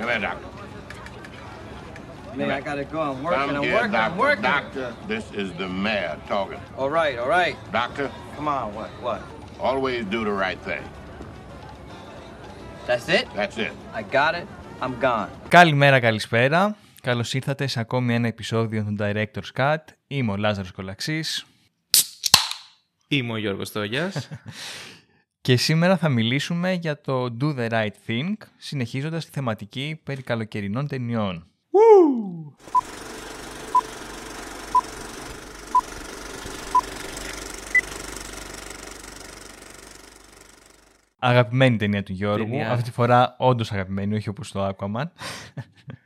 Come here, doctor. Man, I gotta go. I'm working. Come I'm here, working. doctor. I'm working. Doctor, this is the mayor talking. All right, all right. Doctor, Come on. What? What? always do the right thing. That's it? That's it. I got it. I'm gone. Καλημέρα, καλησπέρα. Καλώ ήρθατε σε ακόμη ένα επεισόδιο του Director's Cut. Είμαι ο Λάζαρος Κολαξής Είμαι ο Γιώργος Τόγιας. Και σήμερα θα μιλήσουμε για το Do the Right Thing, συνεχίζοντας τη θεματική περί καλοκαιρινών ταινιών. Αγαπημένη ταινία του Γιώργου. Ταινία. Αυτή τη φορά όντως αγαπημένη, όχι όπως το Aquaman.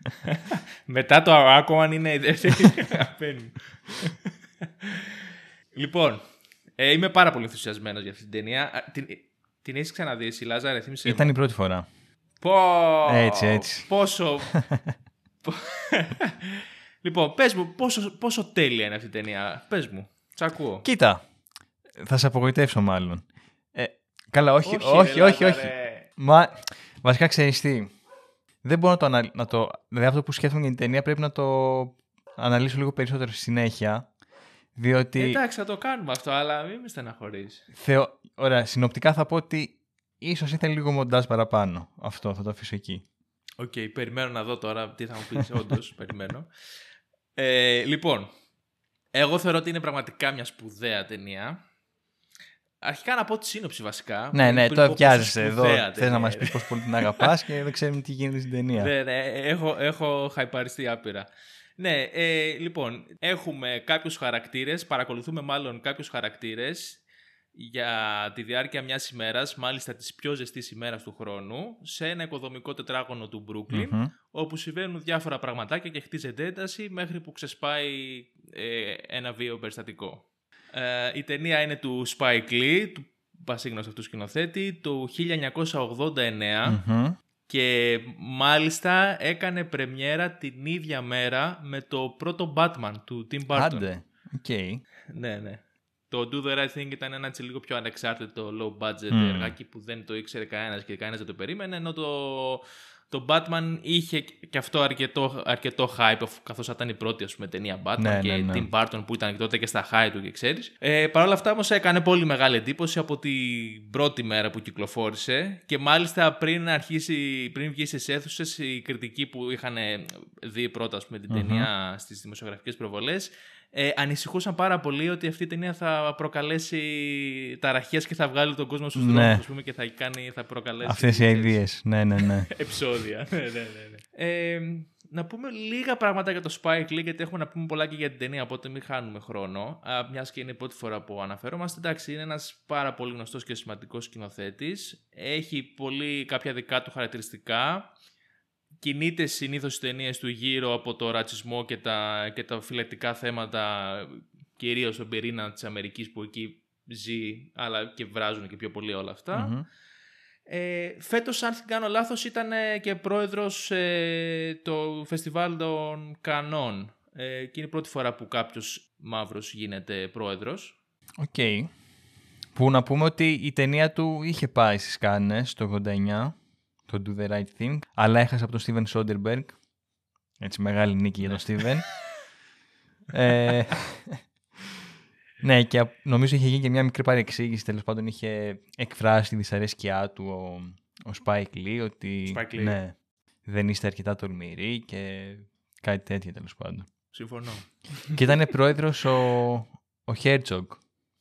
Μετά το Aquaman είναι η δεύτερη αγαπημένη. λοιπόν, ε, είμαι πάρα πολύ ενθουσιασμένος για αυτή την ταινία. Α, Την, την έχεις ξαναδείς εσύ, Λάζαρε, θύμισε μου. Ήταν η πρώτη φορά. Πω, Έτσι, έτσι. Πόσο... πο- λοιπόν, πες μου, πόσο, πόσο τέλεια είναι αυτή η ταινία. Πες μου, σ' ακούω. Κοίτα, θα σε απογοητεύσω μάλλον. Ε, καλά, όχι, Όχι, όχι, ρε, όχι, όχι. Λάζαρε. Μα, βασικά ξέρεις τι. Δεν μπορώ να το, ανα... να το... Δηλαδή αυτό που σκέφτομαι για την ταινία πρέπει να το αναλύσω λίγο περισσότερο στη συνέχεια. Διότι, Εντάξει, θα το κάνουμε αυτό, αλλά μην με στεναχωρείς. θεω... Ωραία, συνοπτικά θα πω ότι ίσως ήθελε λίγο μοντάζ παραπάνω. Αυτό θα το αφήσω εκεί. Οκ, περιμένω να δω τώρα τι θα μου πεις, όντως, περιμένω. Ε, λοιπόν, εγώ θεωρώ ότι είναι πραγματικά μια σπουδαία ταινία. Αρχικά να πω τη σύνοψη βασικά. Ναι, ναι, Πριν τώρα πω πόσο βιάζεσαι εδώ. σπουδαία Θες ταινία να μας είναι. πεις πώς πολύ την αγαπάς και δεν ξέρουμε τι γίνεται στην ταινία. Ναι, ναι, έχω, έχω χαϊπαριστεί άπειρα. Ναι, ε, λοιπόν, έχουμε κάποιους χαρακτήρες, παρακολουθούμε μάλλον κάποιους χαρακτήρες για τη διάρκεια μιας ημέρας, μάλιστα της πιο ζεστής ημέρας του χρόνου, σε ένα οικοδομικό τετράγωνο του Brooklyn, Μμμ. όπου συμβαίνουν διάφορα πραγματάκια και χτίζεται ένταση μέχρι που ξεσπάει ε, ένα βίαιο περιστατικό. Ε, η ταινία είναι του Spike Lee, του πασίγνωστου αυτού σκηνοθέτη, του 1989 Μμμ. Και μάλιστα έκανε πρεμιέρα την ίδια μέρα με το πρώτο Batman του Tim Burton. Άντε, οκ. Ναι, ναι. Το Do the Right Thing ήταν ένα έτσι λίγο πιο ανεξάρτητο low budget Μμμ. εργάκι που δεν το ήξερε κανένας και κανένας δεν το περίμενε. Ενώ το, το Batman είχε και αυτό αρκετό, αρκετό hype αφού- καθώς ήταν η πρώτη ας πούμε, ταινία Batman Ναι, και ναι, ναι. Tim Burton που ήταν και τότε και στα high του και ξέρεις. Ε, Παρ' όλα αυτά όμως έκανε πολύ μεγάλη εντύπωση από την πρώτη μέρα που κυκλοφόρησε και μάλιστα πριν αρχίσει, πριν βγει στις αίθουσες οι κριτικοί που είχαν δει πρώτα ας πούμε, την Μμμ. ταινία στις δημοσιογραφικές προβολές ε, ανησυχούσαν πάρα πολύ ότι αυτή η ταινία θα προκαλέσει ταραχές και θα βγάλει τον κόσμο στους Ναι. δρόμους ας πούμε, και θα, κάνει, θα προκαλέσει Αυτές οι ξέρεις, ιδέες. Ναι, ναι, ναι. επεισόδια. ναι, ναι, ναι, ναι. Ε, να πούμε λίγα πράγματα για το Spike Lee, γιατί έχουμε να πούμε πολλά και για την ταινία, οπότε μην χάνουμε χρόνο. Μιας και είναι η πρώτη φορά που αναφέρομαστε. Εντάξει, είναι ένας πάρα πολύ γνωστός και σημαντικός σκηνοθέτης. Έχει πολύ κάποια δικά του χαρακτηριστικά. Κινείται συνήθως στις ταινίες του γύρω από το ρατσισμό και τα, και τα φυλακτικά θέματα, κυρίως στον πυρήνα της Αμερικής που εκεί ζει, αλλά και βράζουν και πιο πολύ όλα αυτά. Μμμ. Ε, φέτος, αν δεν κάνω λάθος, ήταν ε, και πρόεδρος ε, το φεστιβάλ των Κανών. Ε, και είναι η πρώτη φορά που κάποιος μαύρος γίνεται πρόεδρος. Οκ. Που να πούμε ότι η ταινία του είχε πάει στις Κάνες το 89, το Do the Right Thing, αλλά έχασε από τον Steven Soderbergh. Έτσι, μεγάλη νίκη για τον Steven. ε, ναι, και α- νομίζω είχε γίνει και μια μικρή παρεξήγηση. Τέλος πάντων, είχε εκφράσει τη δυσαρέσκειά του ο, ο Spike Lee ότι Spike Lee. ναι, δεν είστε αρκετά τολμηροί και κάτι τέτοιο τέλος πάντων. Συμφωνώ. και ήταν πρόεδρος ο, ο Herzog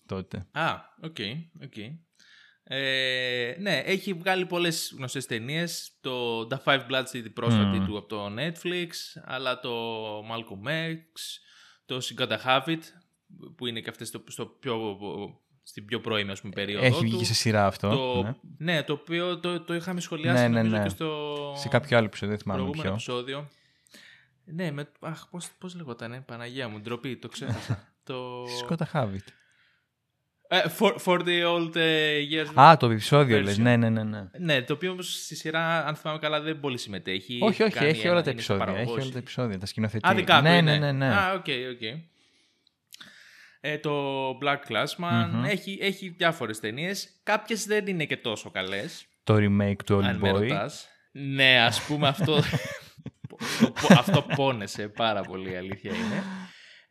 τότε. Α, OK, OK. Ε, ναι, έχει βγάλει πολλές γνωστές ταινίες. Το Da Five Bloods η πρόσφατη Μμμ. του από το Netflix, αλλά το Malcolm X, το She's Gotta Have It, που είναι και αυτές στο, στο πιο, στην πιο πρώιμη ας πούμε, περίοδο Έχει του. βγει σε σειρά αυτό. Το, ναι. ναι. το οποίο το, το είχαμε σχολιάσει Ναι, ναι, νομίζω ναι. και στο Σε κάποιο άλλο επεισόδιο, δεν θυμάμαι προηγούμενο ποιο. επεισόδιο. Ναι, με, αχ, πώς, πώς λεγότανε, Παναγία μου, ντροπή, το ξέχασα. το... Σκότα Χάβιτ. Ε, for, for the old ε, years. Α, το επεισόδιο Version. λες. Ναι, ναι, ναι. ναι. Ναι, το οποίο όμως στη σειρά, αν θυμάμαι καλά, δεν πολύ συμμετέχει. όχι, όχι, κάνει έχει ένα- όλα τα είναι επεισόδια. Έχει παραγωγός. όλα τα επεισόδια. Τα σκηνοθετεί. Α, δικά του ναι, είναι. ναι, ναι, ναι. Α, οκ, οκ. Ε, το Black Classman Μμμ. έχει, έχει διάφορες ταινίες. Κάποιες δεν είναι και τόσο καλές, Το remake του αν Old με Boy. ρωτάς. Ναι, ας πούμε αυτό, το- αυτό πόνεσε πάρα πολύ, η αλήθεια είναι.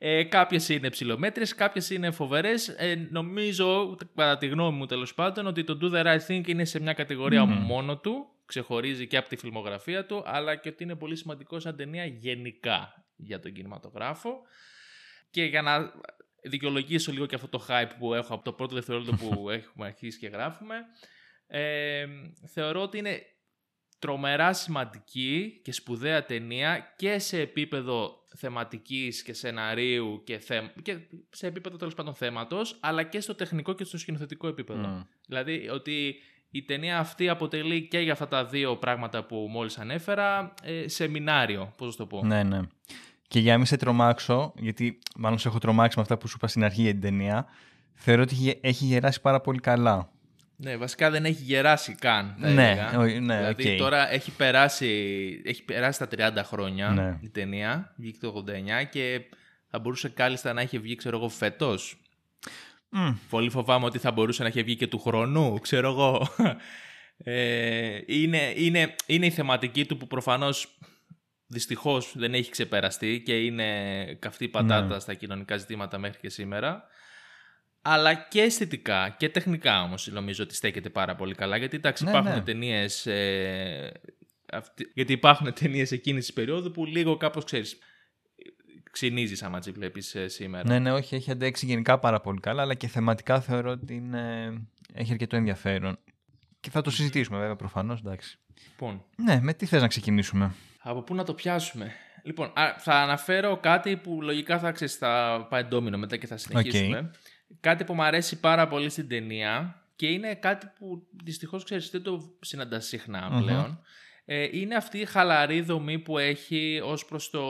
Ε, κάποιες είναι ψηλομέτρες, κάποιες είναι φοβερές. Ε, νομίζω, κατά τη γνώμη μου τέλος πάντων, ότι το Do The Right Thing είναι σε μια κατηγορία Μμμ. μόνο του, ξεχωρίζει και από τη φιλμογραφία του, αλλά και ότι είναι πολύ σημαντικό σαν ταινία γενικά για τον κινηματογράφο. Και για να δικαιολογήσω λίγο και αυτό το hype που έχω από το πρώτο δευτερόλεπτο που έχουμε αρχίσει και γράφουμε, ε, θεωρώ ότι είναι τρομερά σημαντική και σπουδαία ταινία και σε επίπεδο θεματικής και σεναρίου και, θε... και σε επίπεδο τέλος πάντων θέματος, αλλά και στο τεχνικό και στο σκηνοθετικό επίπεδο. Μμ. Δηλαδή ότι η ταινία αυτή αποτελεί και για αυτά τα δύο πράγματα που μόλις ανέφερα ε, σεμινάριο, πώς να το πω. Ναι, ναι. Και για να μην σε τρομάξω, γιατί μάλλον σε έχω τρομάξει με αυτά που σου είπα στην αρχή για την ταινία, θεωρώ ότι έχει- έχει γεράσει πάρα πολύ καλά. Ναι, βασικά δεν έχει γεράσει καν. θα Ναι, έλεγα. ο- ναι, δηλαδή οκ. τώρα έχει περάσει, έχει περάσει τα 30 χρόνια Ναι. η ταινία, βγήκε το 89 και θα μπορούσε κάλλιστα να έχει βγει, ξέρω εγώ, φέτος. Μμ. Πολύ φοβάμαι ότι θα μπορούσε να έχει βγει και του χρόνου, ξέρω εγώ. Ε, είναι, είναι, είναι η θεματική του που προφανώς δυστυχώς δεν έχει ξεπεραστεί και είναι καυτή πατάτα Ναι. στα κοινωνικά ζητήματα μέχρι και σήμερα. Αλλά και αισθητικά και τεχνικά όμως νομίζω ότι στέκεται πάρα πολύ καλά. Γιατί εντάξει Ναι, υπάρχουν ναι. ταινίες... Ε, αυτή- γιατί υπάρχουν ταινίες εκείνης της περίοδου που λίγο κάπως ξέρεις ξυνίζεις άμα τις βλέπεις ε, σήμερα. Ναι, ναι, όχι, έχει αντέξει γενικά πάρα πολύ καλά, αλλά και θεματικά θεωρώ ότι είναι... έχει αρκετό ενδιαφέρον. Και θα το συζητήσουμε βέβαια προφανώς, εντάξει. Λοιπόν, Ναι, με τι θες να ξεκινήσουμε; Από πού να το πιάσουμε; Λοιπόν, α, θα αναφέρω κάτι που λογικά θα, ξέρεις, θα πάει ντόμινο μετά και θα συνεχίσουμε. Κάτι που μου αρέσει πάρα πολύ στην ταινία και είναι κάτι που δυστυχώς ξέρεις δεν το συναντάς συχνά Μμμ. πλέον. Ε, είναι αυτή η χαλαρή δομή που έχει ως προς το,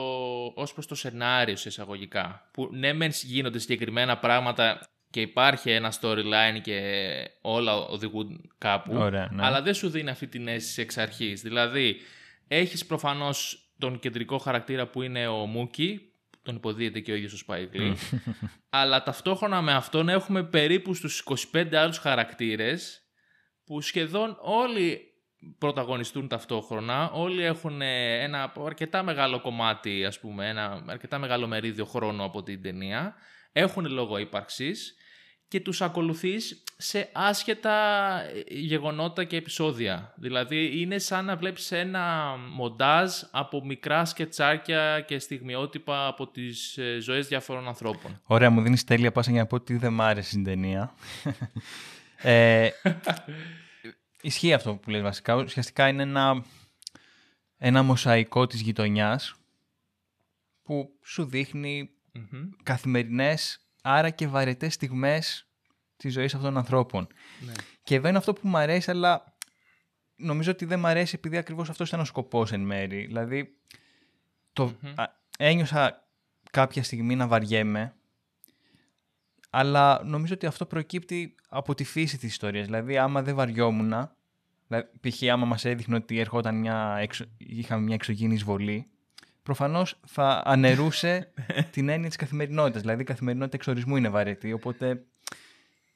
ως προς το σενάριο σε εισαγωγικά. Που ναι μεν γίνονται συγκεκριμένα πράγματα και υπάρχει ένα storyline και όλα οδηγούν κάπου. Ωραία, ναι. Αλλά δεν σου δίνει αυτή την αίσθηση εξ αρχής. Δηλαδή, έχεις προφανώς τον κεντρικό χαρακτήρα που είναι ο Μούκι, τον υποδίεται και ο ίδιος ο Spike Lee, αλλά ταυτόχρονα με αυτόν έχουμε περίπου στους 25 άλλους χαρακτήρες που σχεδόν όλοι πρωταγωνιστούν ταυτόχρονα, όλοι έχουν ε, ένα αρκετά μεγάλο κομμάτι, ας πούμε, ένα αρκετά μεγάλο μερίδιο χρόνου από την ταινία, έχουν λόγο ύπαρξης και τους ακολουθείς σε άσχετα ε, γεγονότα και επεισόδια. Δηλαδή είναι σαν να βλέπεις ένα μοντάζ από μικρά σκετσάκια και στιγμιότυπα από τις ε, ζωές διάφορων ανθρώπων. Ωραία, μου δίνεις τέλεια πάσα για να πω ότι δεν μ' άρεσε στην ταινία. ε, ισχύει αυτό που λες βασικά. Ουσιαστικά είναι ένα, ένα μοσαϊκό της γειτονιάς που σου δείχνει Μμμ. καθημερινές, άρα και βαρετές στιγμές της ζωής αυτών των ανθρώπων. Ναι. Και εδώ είναι αυτό που μου αρέσει, αλλά νομίζω ότι δεν μου αρέσει επειδή ακριβώς αυτός ήταν ο σκοπός εν μέρη. Δηλαδή, το, Μμμ. α, ένιωσα κάποια στιγμή να βαριέμαι, αλλά νομίζω ότι αυτό προκύπτει από τη φύση της ιστορίας. Δηλαδή, άμα δεν βαριόμουν, δηλαδή, π.χ. άμα μας έδειχνε ότι ερχόταν μια, εξω... είχαμε μια εξωγήινη εισβολή, προφανώς θα αναιρούσε την έννοια της καθημερινότητας. Δηλαδή, η καθημερινότητα εξ ορισμού είναι βαρετή, οπότε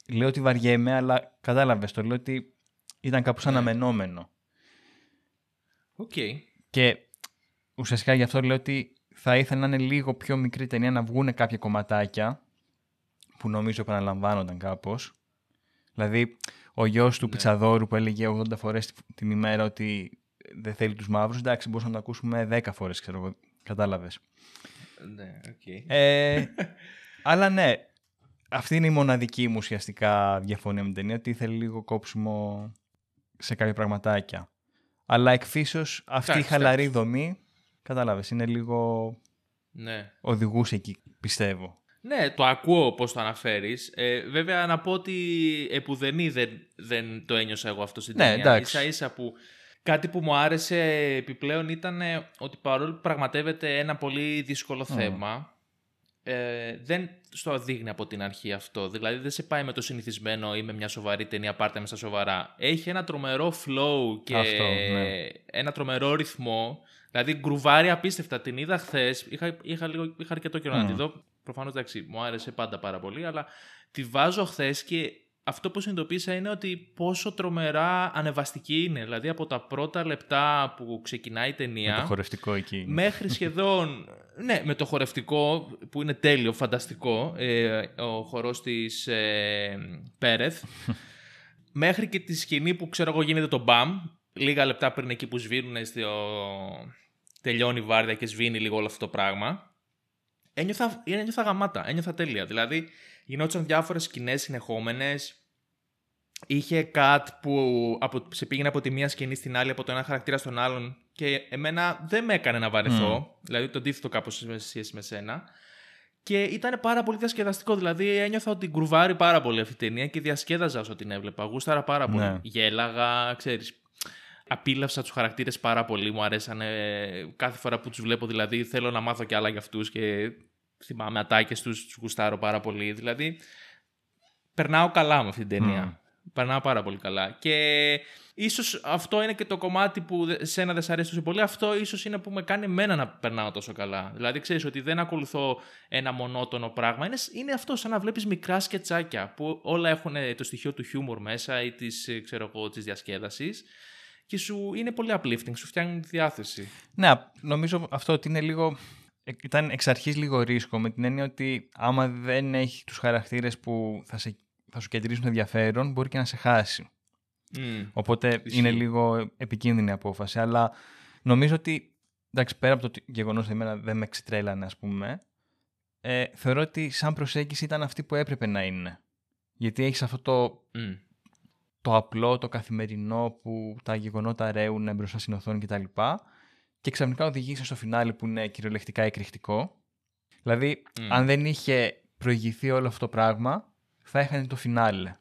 λέω ότι βαριέμαι, αλλά κατάλαβες το, λέω ότι ήταν κάπως Ναι. αναμενόμενο. Οκ. Και ουσιαστικά γι' αυτό λέω ότι θα ήθελα να είναι λίγο πιο μικρή ταινία, να βγουν κάποια κομματάκια που νομίζω επαναλαμβάνονταν κάπως. Δηλαδή, ο γιος του Ναι. Πιτσαδόρου που έλεγε 80 φορές την ημέρα ότι δεν θέλει τους μαύρους, εντάξει, μπορούσαμε να το ακούσουμε 10 φορές, ξέρω εγώ, κατάλαβες. Ναι, οκ. Ε, αλλά ναι, αυτή είναι η μοναδική μου ουσιαστικά διαφωνία με την ταινία, ότι ήθελε λίγο κόψιμο σε κάποια πραγματάκια. Αλλά εκ φύσεως αυτή η Εντάξει, χαλαρή εντάξει. δομή, κατάλαβες, είναι λίγο ναι. οδηγούσε εκεί, πιστεύω. Ναι, το ακούω πώς το αναφέρεις. Ε, βέβαια να πω ότι επ' ουδενί δεν, δεν το ένιωσα εγώ αυτό στην Ναι, ταινία. εντάξει. Ίσα ίσα που κάτι που μου άρεσε επιπλέον ήταν ε, ότι παρόλο που πραγματεύεται ένα πολύ δύσκολο θέμα, ε, δεν στο δείχνει από την αρχή αυτό. Δηλαδή δεν σε πάει με το συνηθισμένο ή με μια σοβαρή ταινία, πάρτε με στα σοβαρά. Έχει ένα τρομερό flow και Αυτό, ναι. ένα τρομερό ρυθμό. Δηλαδή γκρουβάρει απίστευτα. Την είδα χθες. Είχα, είχα, λίγο, είχα αρκετό καιρό να Μμ. τη δω. Προφανώς εντάξει, μου άρεσε πάντα πάρα πολύ, αλλά τη βάζω χθες και αυτό που συνειδητοποίησα είναι ότι πόσο τρομερά ανεβαστική είναι. Δηλαδή από τα πρώτα λεπτά που ξεκινάει η ταινία. Με το χορευτικό εκεί. Μέχρι σχεδόν. ναι, με το χορευτικό που είναι τέλειο, φανταστικό. Ε, ο χορός της ε, Πέρεθ. μέχρι και τη σκηνή που ξέρω εγώ γίνεται το μπαμ. Λίγα λεπτά πριν εκεί που σβήνουν στο... τελειώνει η βάρδια και σβήνει λίγο όλο αυτό το πράγμα. Ένιωθα, ένιωθα γαμάτα, ένιωθα τέλεια. Δηλαδή, γινόντουσαν διάφορες σκηνές συνεχόμενες. Είχε cut που από, σε πήγαινε από τη μία σκηνή στην άλλη, από το ένα χαρακτήρα στον άλλον και εμένα δεν με έκανε να βαρεθώ. Δηλαδή το αντίθετο κάπως σε σχέση με σένα. Και ήταν πάρα πολύ διασκεδαστικό. Δηλαδή ένιωθα ότι γκρουβάρει πάρα πολύ αυτή η ταινία και διασκέδαζα όσο την έβλεπα. Γούσταρα πάρα πολύ. Ναι. Γέλαγα, ξέρεις. Απίλαυσα τους χαρακτήρες πάρα πολύ. Μου αρέσανε κάθε φορά που τους βλέπω. Δηλαδή θέλω να μάθω κι άλλα για αυτούς και θυμάμαι ατάκες τους, τους γουστάρω πάρα πολύ. Δηλαδή περνάω καλά με αυτή την ταινία. Περνάω πάρα πολύ καλά. Και ίσως αυτό είναι και το κομμάτι που δε- σένα δεν σ' αρέσει τόσο πολύ. Αυτό ίσως είναι που με κάνει εμένα να περνάω τόσο καλά. Δηλαδή, ξέρεις ότι δεν ακολουθώ ένα μονότονο πράγμα. Είναι, είναι αυτό σαν να βλέπεις μικρά σκετσάκια που όλα έχουν ε, το στοιχείο του χιούμορ μέσα ή της της διασκέδασης. Και σου είναι πολύ uplifting, σου φτιάχνει τη διάθεση. Ναι, νομίζω αυτό ότι είναι λίγο. ε, Ήταν εξ αρχής λίγο ρίσκο με την έννοια ότι άμα δεν έχει τους χαρακτήρες που θα, σε, θα σου κεντρήσουν ενδιαφέρον μπορεί και να σε χάσει. Mm. Οπότε Ισχύει. είναι λίγο επικίνδυνη η απόφαση. Αλλά νομίζω ότι, εντάξει, πέρα από το γεγονός ότι εμένα δεν με ξετρέλανε, ας πούμε, ε, θεωρώ ότι σαν προσέγγιση ήταν αυτή που έπρεπε να είναι. Γιατί έχεις αυτό το, Mm. Το απλό, το καθημερινό που τα γεγονότα ρέουν μπροστά στην οθόνη κτλ. Και ξαφνικά οδηγήσει στο φινάλε που είναι κυριολεκτικά εκρηκτικό. Δηλαδή, Mm. αν δεν είχε προηγηθεί όλο αυτό το πράγμα, θα έχανε το φινάλε.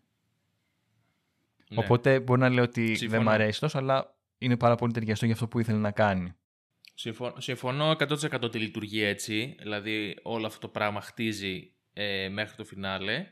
Ναι. Οπότε μπορεί να λέω ότι δεν Συμφωνώ. μ' αρέσει τόσο, αλλά είναι πάρα πολύ ταιριαστό για αυτό που ήθελε να κάνει. Συμφω- Συμφωνώ 100% ότι λειτουργεί έτσι. Δηλαδή όλο αυτό το πράγμα χτίζει ε, μέχρι το φινάλε.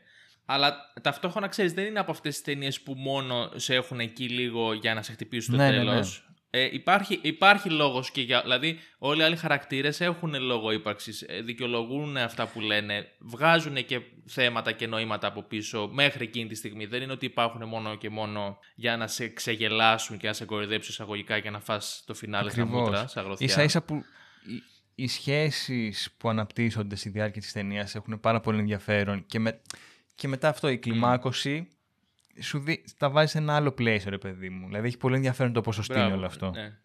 Αλλά ταυτόχρονα ξέρεις, δεν είναι από αυτές τις ταινίες που μόνο σε έχουν εκεί λίγο για να σε χτυπήσουν στο Ναι, ναι, τέλος. ναι. Ε, υπάρχει υπάρχει λόγος και για. Δηλαδή, όλοι οι άλλοι χαρακτήρες έχουν λόγο ύπαρξης. δικαιολογούν αυτά που λένε. Βγάζουν και θέματα και νοήματα από πίσω μέχρι εκείνη τη στιγμή. Δεν είναι ότι υπάρχουν μόνο και μόνο για να σε ξεγελάσουν και να σε κοροϊδέψουν εισαγωγικά και να φας το φινάλε στα Ακριβώς. μούτρα, στα γροθιά. Ίσα ίσα που οι, οι σχέσεις που αναπτύσσονται στη διάρκεια της ταινίας έχουν πάρα πολύ ενδιαφέρον και, με, και μετά αυτό η κλιμάκωση σου δει, τα βάζεις σε ένα άλλο place, ρε παιδί μου. Δηλαδή έχει πολύ ενδιαφέρον το πόσο στείνει Μπράβο, όλο αυτό. Ναι.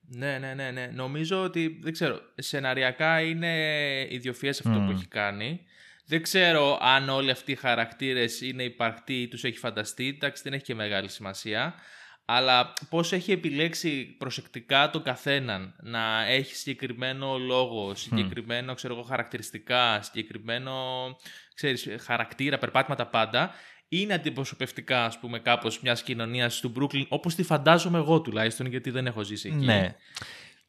ναι, ναι, ναι, ναι. Νομίζω ότι, δεν ξέρω, σεναριακά είναι ιδιοφιές αυτό Μμμ. που έχει κάνει. Δεν ξέρω αν όλοι αυτοί οι χαρακτήρες είναι υπαρκτοί ή τους έχει φανταστεί. Εντάξει, δεν έχει και μεγάλη σημασία. Αλλά πώς έχει επιλέξει προσεκτικά τον καθέναν να έχει συγκεκριμένο λόγο, συγκεκριμένο ξέρω εγώ, χαρακτηριστικά, συγκεκριμένο ξέρεις, χαρακτήρα, περπάτηματα πάντα, είναι αντιπροσωπευτικά, ας πούμε, κάπως μιας κοινωνίας του Brooklyn, όπως τη φαντάζομαι εγώ τουλάχιστον, γιατί δεν έχω ζήσει εκεί. Ναι.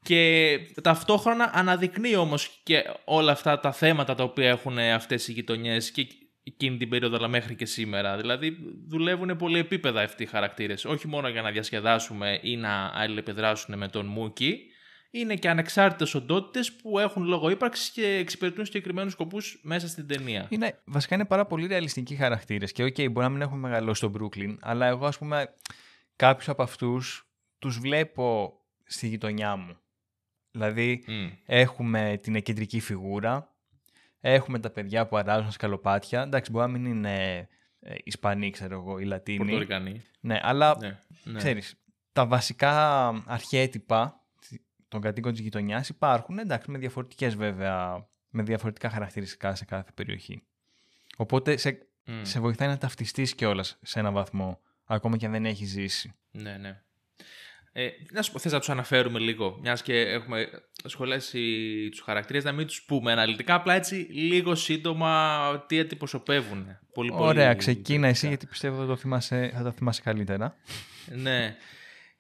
Και ταυτόχρονα αναδεικνύει όμως και όλα αυτά τα θέματα τα οποία έχουν αυτές οι γειτονιές και εκείνη την περίοδο αλλά μέχρι και σήμερα. Δηλαδή δουλεύουν πολύ επίπεδα αυτοί οι χαρακτήρες. Όχι μόνο για να διασκεδάσουμε ή να αλληλεπιδράσουν με τον Μούκι, είναι και ανεξάρτητες οντότητες που έχουν λόγο ύπαρξης και εξυπηρετούν συγκεκριμένους σκοπούς μέσα στην ταινία. Είναι, βασικά είναι πάρα πολύ ρεαλιστικοί χαρακτήρες και οκ, μπορεί να μην έχουμε μεγαλώσει στο Brooklyn, αλλά εγώ ας πούμε κάποιους από αυτούς τους βλέπω στη γειτονιά μου. Δηλαδή Μμ. έχουμε την κεντρική φιγούρα, έχουμε τα παιδιά που αράζουν σκαλοπάτια. Εντάξει, μπορεί να μην είναι ε, Ισπανοί, ξέρω εγώ, ή Λατίνοι. Πορτορικανοί. Ναι, αλλά Ναι, ναι. ξέρεις, τα βασικά αρχέτυπα των κατοίκων της γειτονιάς υπάρχουν, εντάξει, με διαφορετικές βέβαια, με διαφορετικά χαρακτηριστικά σε κάθε περιοχή. Οπότε σε, Μμ. σε βοηθάει να ταυτιστείς κιόλας σε έναν βαθμό, ακόμα και αν δεν έχεις ζήσει. Ναι, ναι. Ε, να σου πω, θες να τους αναφέρουμε λίγο, μιας και έχουμε σχολέσει τους χαρακτήρες, να μην τους πούμε αναλυτικά, απλά έτσι λίγο σύντομα τι αντιπροσωπεύουν. Πολύ, Ωραία, πολύ ξεκίνα εσύ τελικά. γιατί πιστεύω θα, το θυμάσαι, θα τα θυμάσαι καλύτερα. Ναι.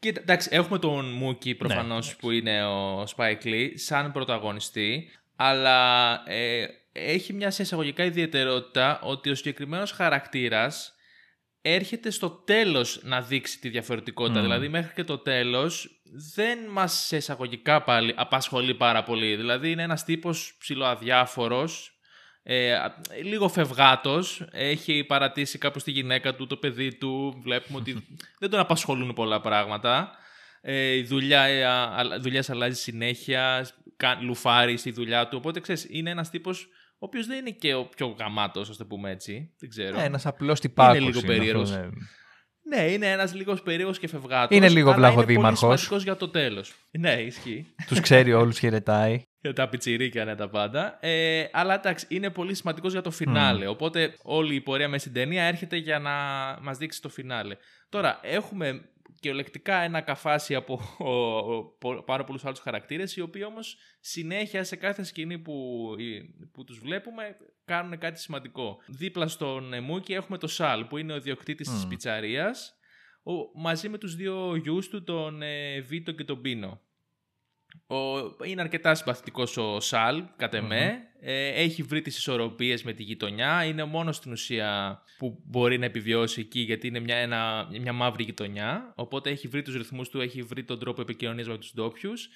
Κοίτα, εντάξει, έχουμε τον Μούκι προφανώς Ναι, που είναι ο Spike Lee σαν πρωταγωνιστή, αλλά ε, έχει μια σε εισαγωγικά ιδιαιτερότητα ότι ο συγκεκριμένος χαρακτήρας έρχεται στο τέλος να δείξει τη διαφορετικότητα. Μμμ. Δηλαδή μέχρι και το τέλος δεν μας σε εισαγωγικά πάλι απασχολεί πάρα πολύ. Δηλαδή είναι ένας τύπος ψηλοαδιάφορος, Ε, α- λίγο φευγάτος, έχει παρατήσει κάπως τη γυναίκα του, το παιδί του, βλέπουμε ότι δεν τον απασχολούν πολλά πράγματα. Ε, η δουλειά, ε, α, α, δουλειάς αλλάζει συνέχεια, κα- λουφάρει στη δουλειά του, οπότε ξέρεις, είναι ένας τύπος ο οποίος δεν είναι και ο πιο γαμάτος, ας το πούμε έτσι, δεν ξέρω. Ε, ένας απλός τυπάκος λίγο είναι περίεργος. αυτό, ναι. Ναι, είναι ένας λίγος περίεργος και φευγάτος. Είναι λίγο αλλά είναι βλαχοδήμαρχος. πολύ σημαντικός για το τέλος. Ναι, ισχύει. Τους ξέρει όλους, χαιρετάει. Για τα πιτσιρίκια, ναι, τα πάντα. Ε, αλλά εντάξει, είναι πολύ σημαντικός για το φινάλε. Οπότε όλη η πορεία μέσα στην ταινία έρχεται για να μας δείξει το φινάλε. Τώρα, έχουμε κυριολεκτικά ένα καφάσι από ο, ο, πο- πάρα πολλούς άλλους χαρακτήρες, οι οποίοι όμως συνέχεια σε κάθε σκηνή που, η- που τους βλέπουμε κάνουν κάτι σημαντικό. Δίπλα στον ε, Μούκι έχουμε το Σαλ, που είναι ο διοκτήτης της Μμ. πιτσαρίας, ο, μαζί με τους δύο γιους του, τον ε, Βίτο και τον Πίνο. Ο, είναι αρκετά συμπαθητικός ο Σαλ, κατ' εμέ. Ε, έχει βρει τις ισορροπίες με τη γειτονιά. Είναι ο μόνος στην ουσία που μπορεί να επιβιώσει εκεί γιατί είναι μια, ένα, μια μαύρη γειτονιά. Οπότε έχει βρει τους ρυθμούς του, έχει βρει τον τρόπο επικοινωνίας με τους ντόπιους.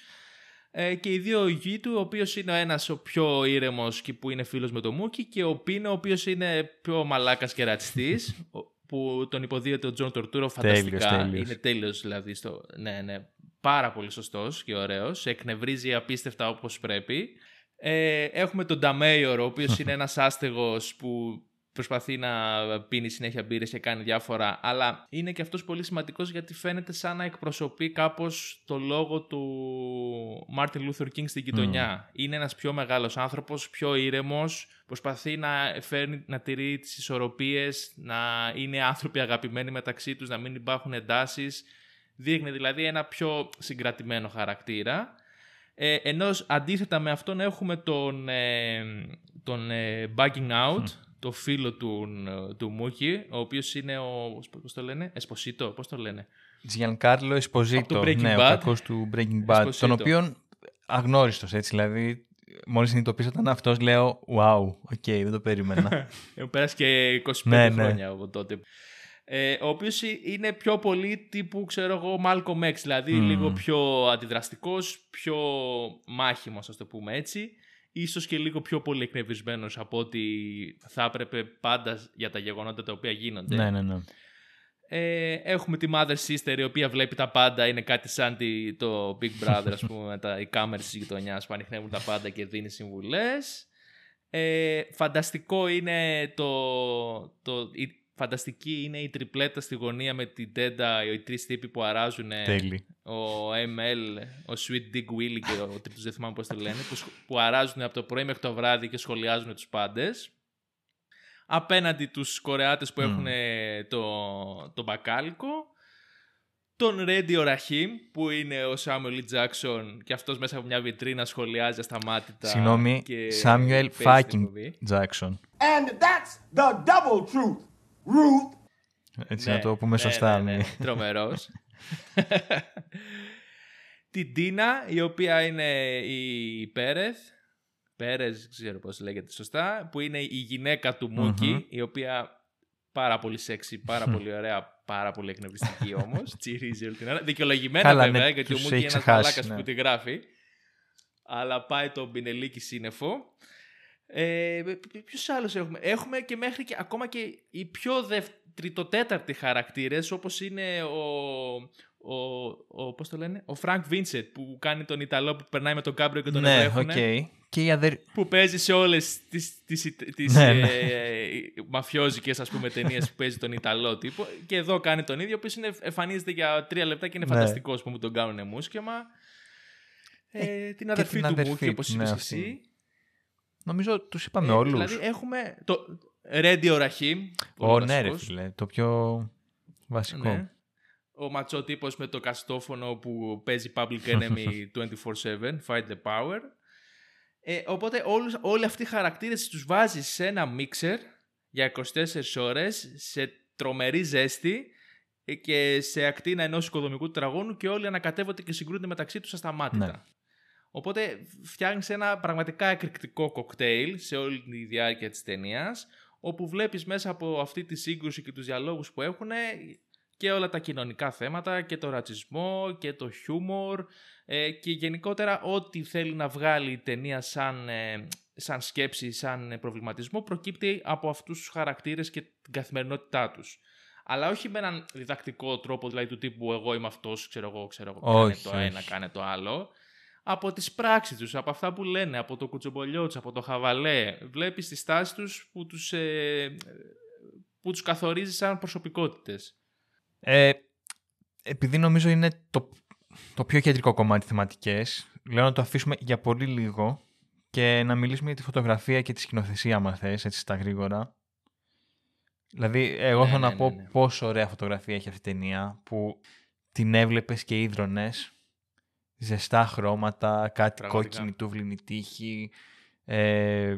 Ε, και οι δύο γιοι του, ο οποίος είναι ο ένας ο πιο ήρεμος και που είναι φίλος με τον Μούκι και ο Πίνο, ο οποίος είναι πιο μαλάκας και ρατσιστής, ο- που τον υποδύεται ο Τζον Τουρτούρο φανταστικά. Τέλειος, τέλειος. Είναι τέλειος δηλαδή. Στο... Ναι, ναι. Πάρα πολύ σωστός και ωραίος. Σε εκνευρίζει απίστευτα όπως πρέπει. Ε, έχουμε τον Da Mayor, ο οποίος είναι ένας άστεγος που προσπαθεί να πίνει συνέχεια μπύρες και κάνει διάφορα, αλλά είναι και αυτός πολύ σημαντικός γιατί φαίνεται σαν να εκπροσωπεί κάπως το λόγο του Μάρτιν Λούθερ Κίνγκ στην γειτονιά. Είναι ένας πιο μεγάλος άνθρωπος, πιο ήρεμος, προσπαθεί να, φέρνει, να τηρεί τις ισορροπίες, να είναι άνθρωποι αγαπημένοι μεταξύ τους, να μην υπάρχουν εντάσεις. Δείχνει δηλαδή ένα πιο συγκρατημένο χαρακτήρα. Ε, ενώ αντίθετα με αυτόν έχουμε τον, ε, τον ε, Buggin' Out, το φίλο του, ε, του Μούκι, ο οποίος είναι ο, πώς το λένε, Εσποσίτο, πώς το λένε; Giancarlo Esposito, Από το Breaking ναι, ο Bad. κακός του Breaking Bad, Esposito. τον οποίον αγνώριστος έτσι, δηλαδή μόλις συνειδητοποίησα ότι ήταν αυτός λέω wow, ok, δεν το περίμενα. Έχουν περάσει και 25 Ναι, ναι. χρόνια από τότε. Ε, ο οποίος είναι πιο πολύ τύπου, ξέρω εγώ, Malcolm X, δηλαδή Μμμ. λίγο πιο αντιδραστικός, πιο μάχημος, ας το πούμε έτσι. Ίσως και λίγο πιο πολύ εκνευρισμένος από ότι θα έπρεπε πάντα για τα γεγονότα τα οποία γίνονται. ναι, ναι, ναι. Ε, έχουμε τη Mother Sister η οποία βλέπει τα πάντα, είναι κάτι σαν τη- το Big Brother, ας πούμε, με τα, οι κάμερες της γειτονιάς που ανοιχνεύουν τα πάντα και δίνει συμβουλές. Ε, φανταστικό είναι το, το, η, φανταστική είναι η τριπλέτα στη γωνία με την Τέντα, οι τρεις τύποι που αράζουν Τέλει. ο ML, ο Sweet Dick Willy και ο τρίτος δεν θυμάμαι πώς το λένε, που, σχ- που αράζουν από το πρωί μέχρι το βράδυ και σχολιάζουν τους πάντες. Απέναντι τους Κορεάτες που Μμμ. έχουν το, το μπακάλικο. Τον Ρέντι Ραχίμ που είναι ο Samuel L. Jackson και αυτός μέσα από μια βιτρίνα σχολιάζει ασταμάτητα. Συγγνώμη, και Samuel παίζει στην fucking εκπομπή. Jackson. And that's the double truth. Ruth. Έτσι Ναι, να το πούμε ναι, σωστά. Ναι, ναι, μη- τρομερός. Την Τίνα, η οποία είναι η Πέρεθ. Πέρες, δεν ξέρω πώς λέγεται σωστά, που είναι η γυναίκα του μουκι Μμμ. η οποία πάρα πολύ σεξy, πάρα πολύ ωραία, πάρα πολύ εκνευριστική όμως. Τσιρίζει όλη την ώρα. Δικαιολογημένα Καλά, βέβαια, ναι, γιατί ο τους Μούκη έχει είναι ένας ξεχάσει, μαλάκας ναι. που τη γράφει. Αλλά πάει το μπινελίκι σύννεφο. Ε, Ποιους άλλους έχουμε; Έχουμε και μέχρι και ακόμα και οι πιο δευ... τριτοτέταρτοι χαρακτήρες όπως είναι ο, ο, ο, πώς το λένε, ο Φρανκ Βίνσεντ που κάνει τον Ιταλό που περνάει με τον κάμπριο και τον Ναι, βρέχουνε, οκ. Και η αδερ... που παίζει σε όλες τις, τις, τις Ναι, ε, ναι. ε, μαφιόζικες ας πούμε ταινίες που παίζει τον Ιταλό τύπο και εδώ κάνει τον ίδιο, ο οποίος είναι, εμφανίζεται για τρία λεπτά και είναι Ναι. φανταστικός που μου τον κάνουν μούσκεμα. Ε, την αδερφή την του αδερφή Μούκη, όπως του, είπες ναι, και εσύ. Αυτή. Νομίζω τους είπαμε Ε, όλους. Δηλαδή έχουμε το Ρέντι Ραχίμ. Ω, ναι ρε φίλε, το πιο βασικό. Ναι. Ο ματσό τύπος με το καστόφωνο που παίζει Public Enemy 24-7, Fight the Power. Ε, οπότε όλους, όλοι αυτοί οι χαρακτήρες τους βάζεις σε ένα μίξερ για 24 ώρες, σε τρομερή ζέστη ε, και σε ακτίνα ενός οικοδομικού τετραγώνου και όλοι ανακατεύονται και συγκρούνται μεταξύ τους ασταμάτητα. Ναι. Οπότε φτιάχνεις ένα πραγματικά εκρηκτικό κοκτέιλ σε όλη τη διάρκεια της ταινίας, όπου βλέπεις μέσα από αυτή τη σύγκρουση και τους διαλόγους που έχουν και όλα τα κοινωνικά θέματα και το ρατσισμό και το χιούμορ ε, και γενικότερα ό,τι θέλει να βγάλει η ταινία σαν, ε, σαν σκέψη, σαν προβληματισμό, προκύπτει από αυτούς τους χαρακτήρες και την καθημερινότητά τους. Αλλά όχι με έναν διδακτικό τρόπο, δηλαδή του τύπου εγώ είμαι αυτός, ξέρω εγώ, ξέρω εγώ, κάνε Όχι, το όχι. ένα, κάνε το άλλο. Από τις πράξεις τους, από αυτά που λένε, από το κουτσομπολιό τους, από το χαβαλέ. Βλέπεις τις τάσεις τους που τους, ε, που τους καθορίζεις σαν προσωπικότητες. Ε, επειδή νομίζω είναι το, το πιο κεντρικό κομμάτι θεματικές, λέω να το αφήσουμε για πολύ λίγο και να μιλήσουμε για τη φωτογραφία και τη σκηνοθεσία, άμα θες, έτσι στα γρήγορα. Δηλαδή, εγώ Ναι, θέλω ναι, να ναι, πω ναι. πόσο ωραία φωτογραφία έχει αυτή η ταινία, που την έβλεπες και ίδρωνες, ζεστά χρώματα, κάτι Πραγματικά. κόκκινη τούβλινη τύχη, ε,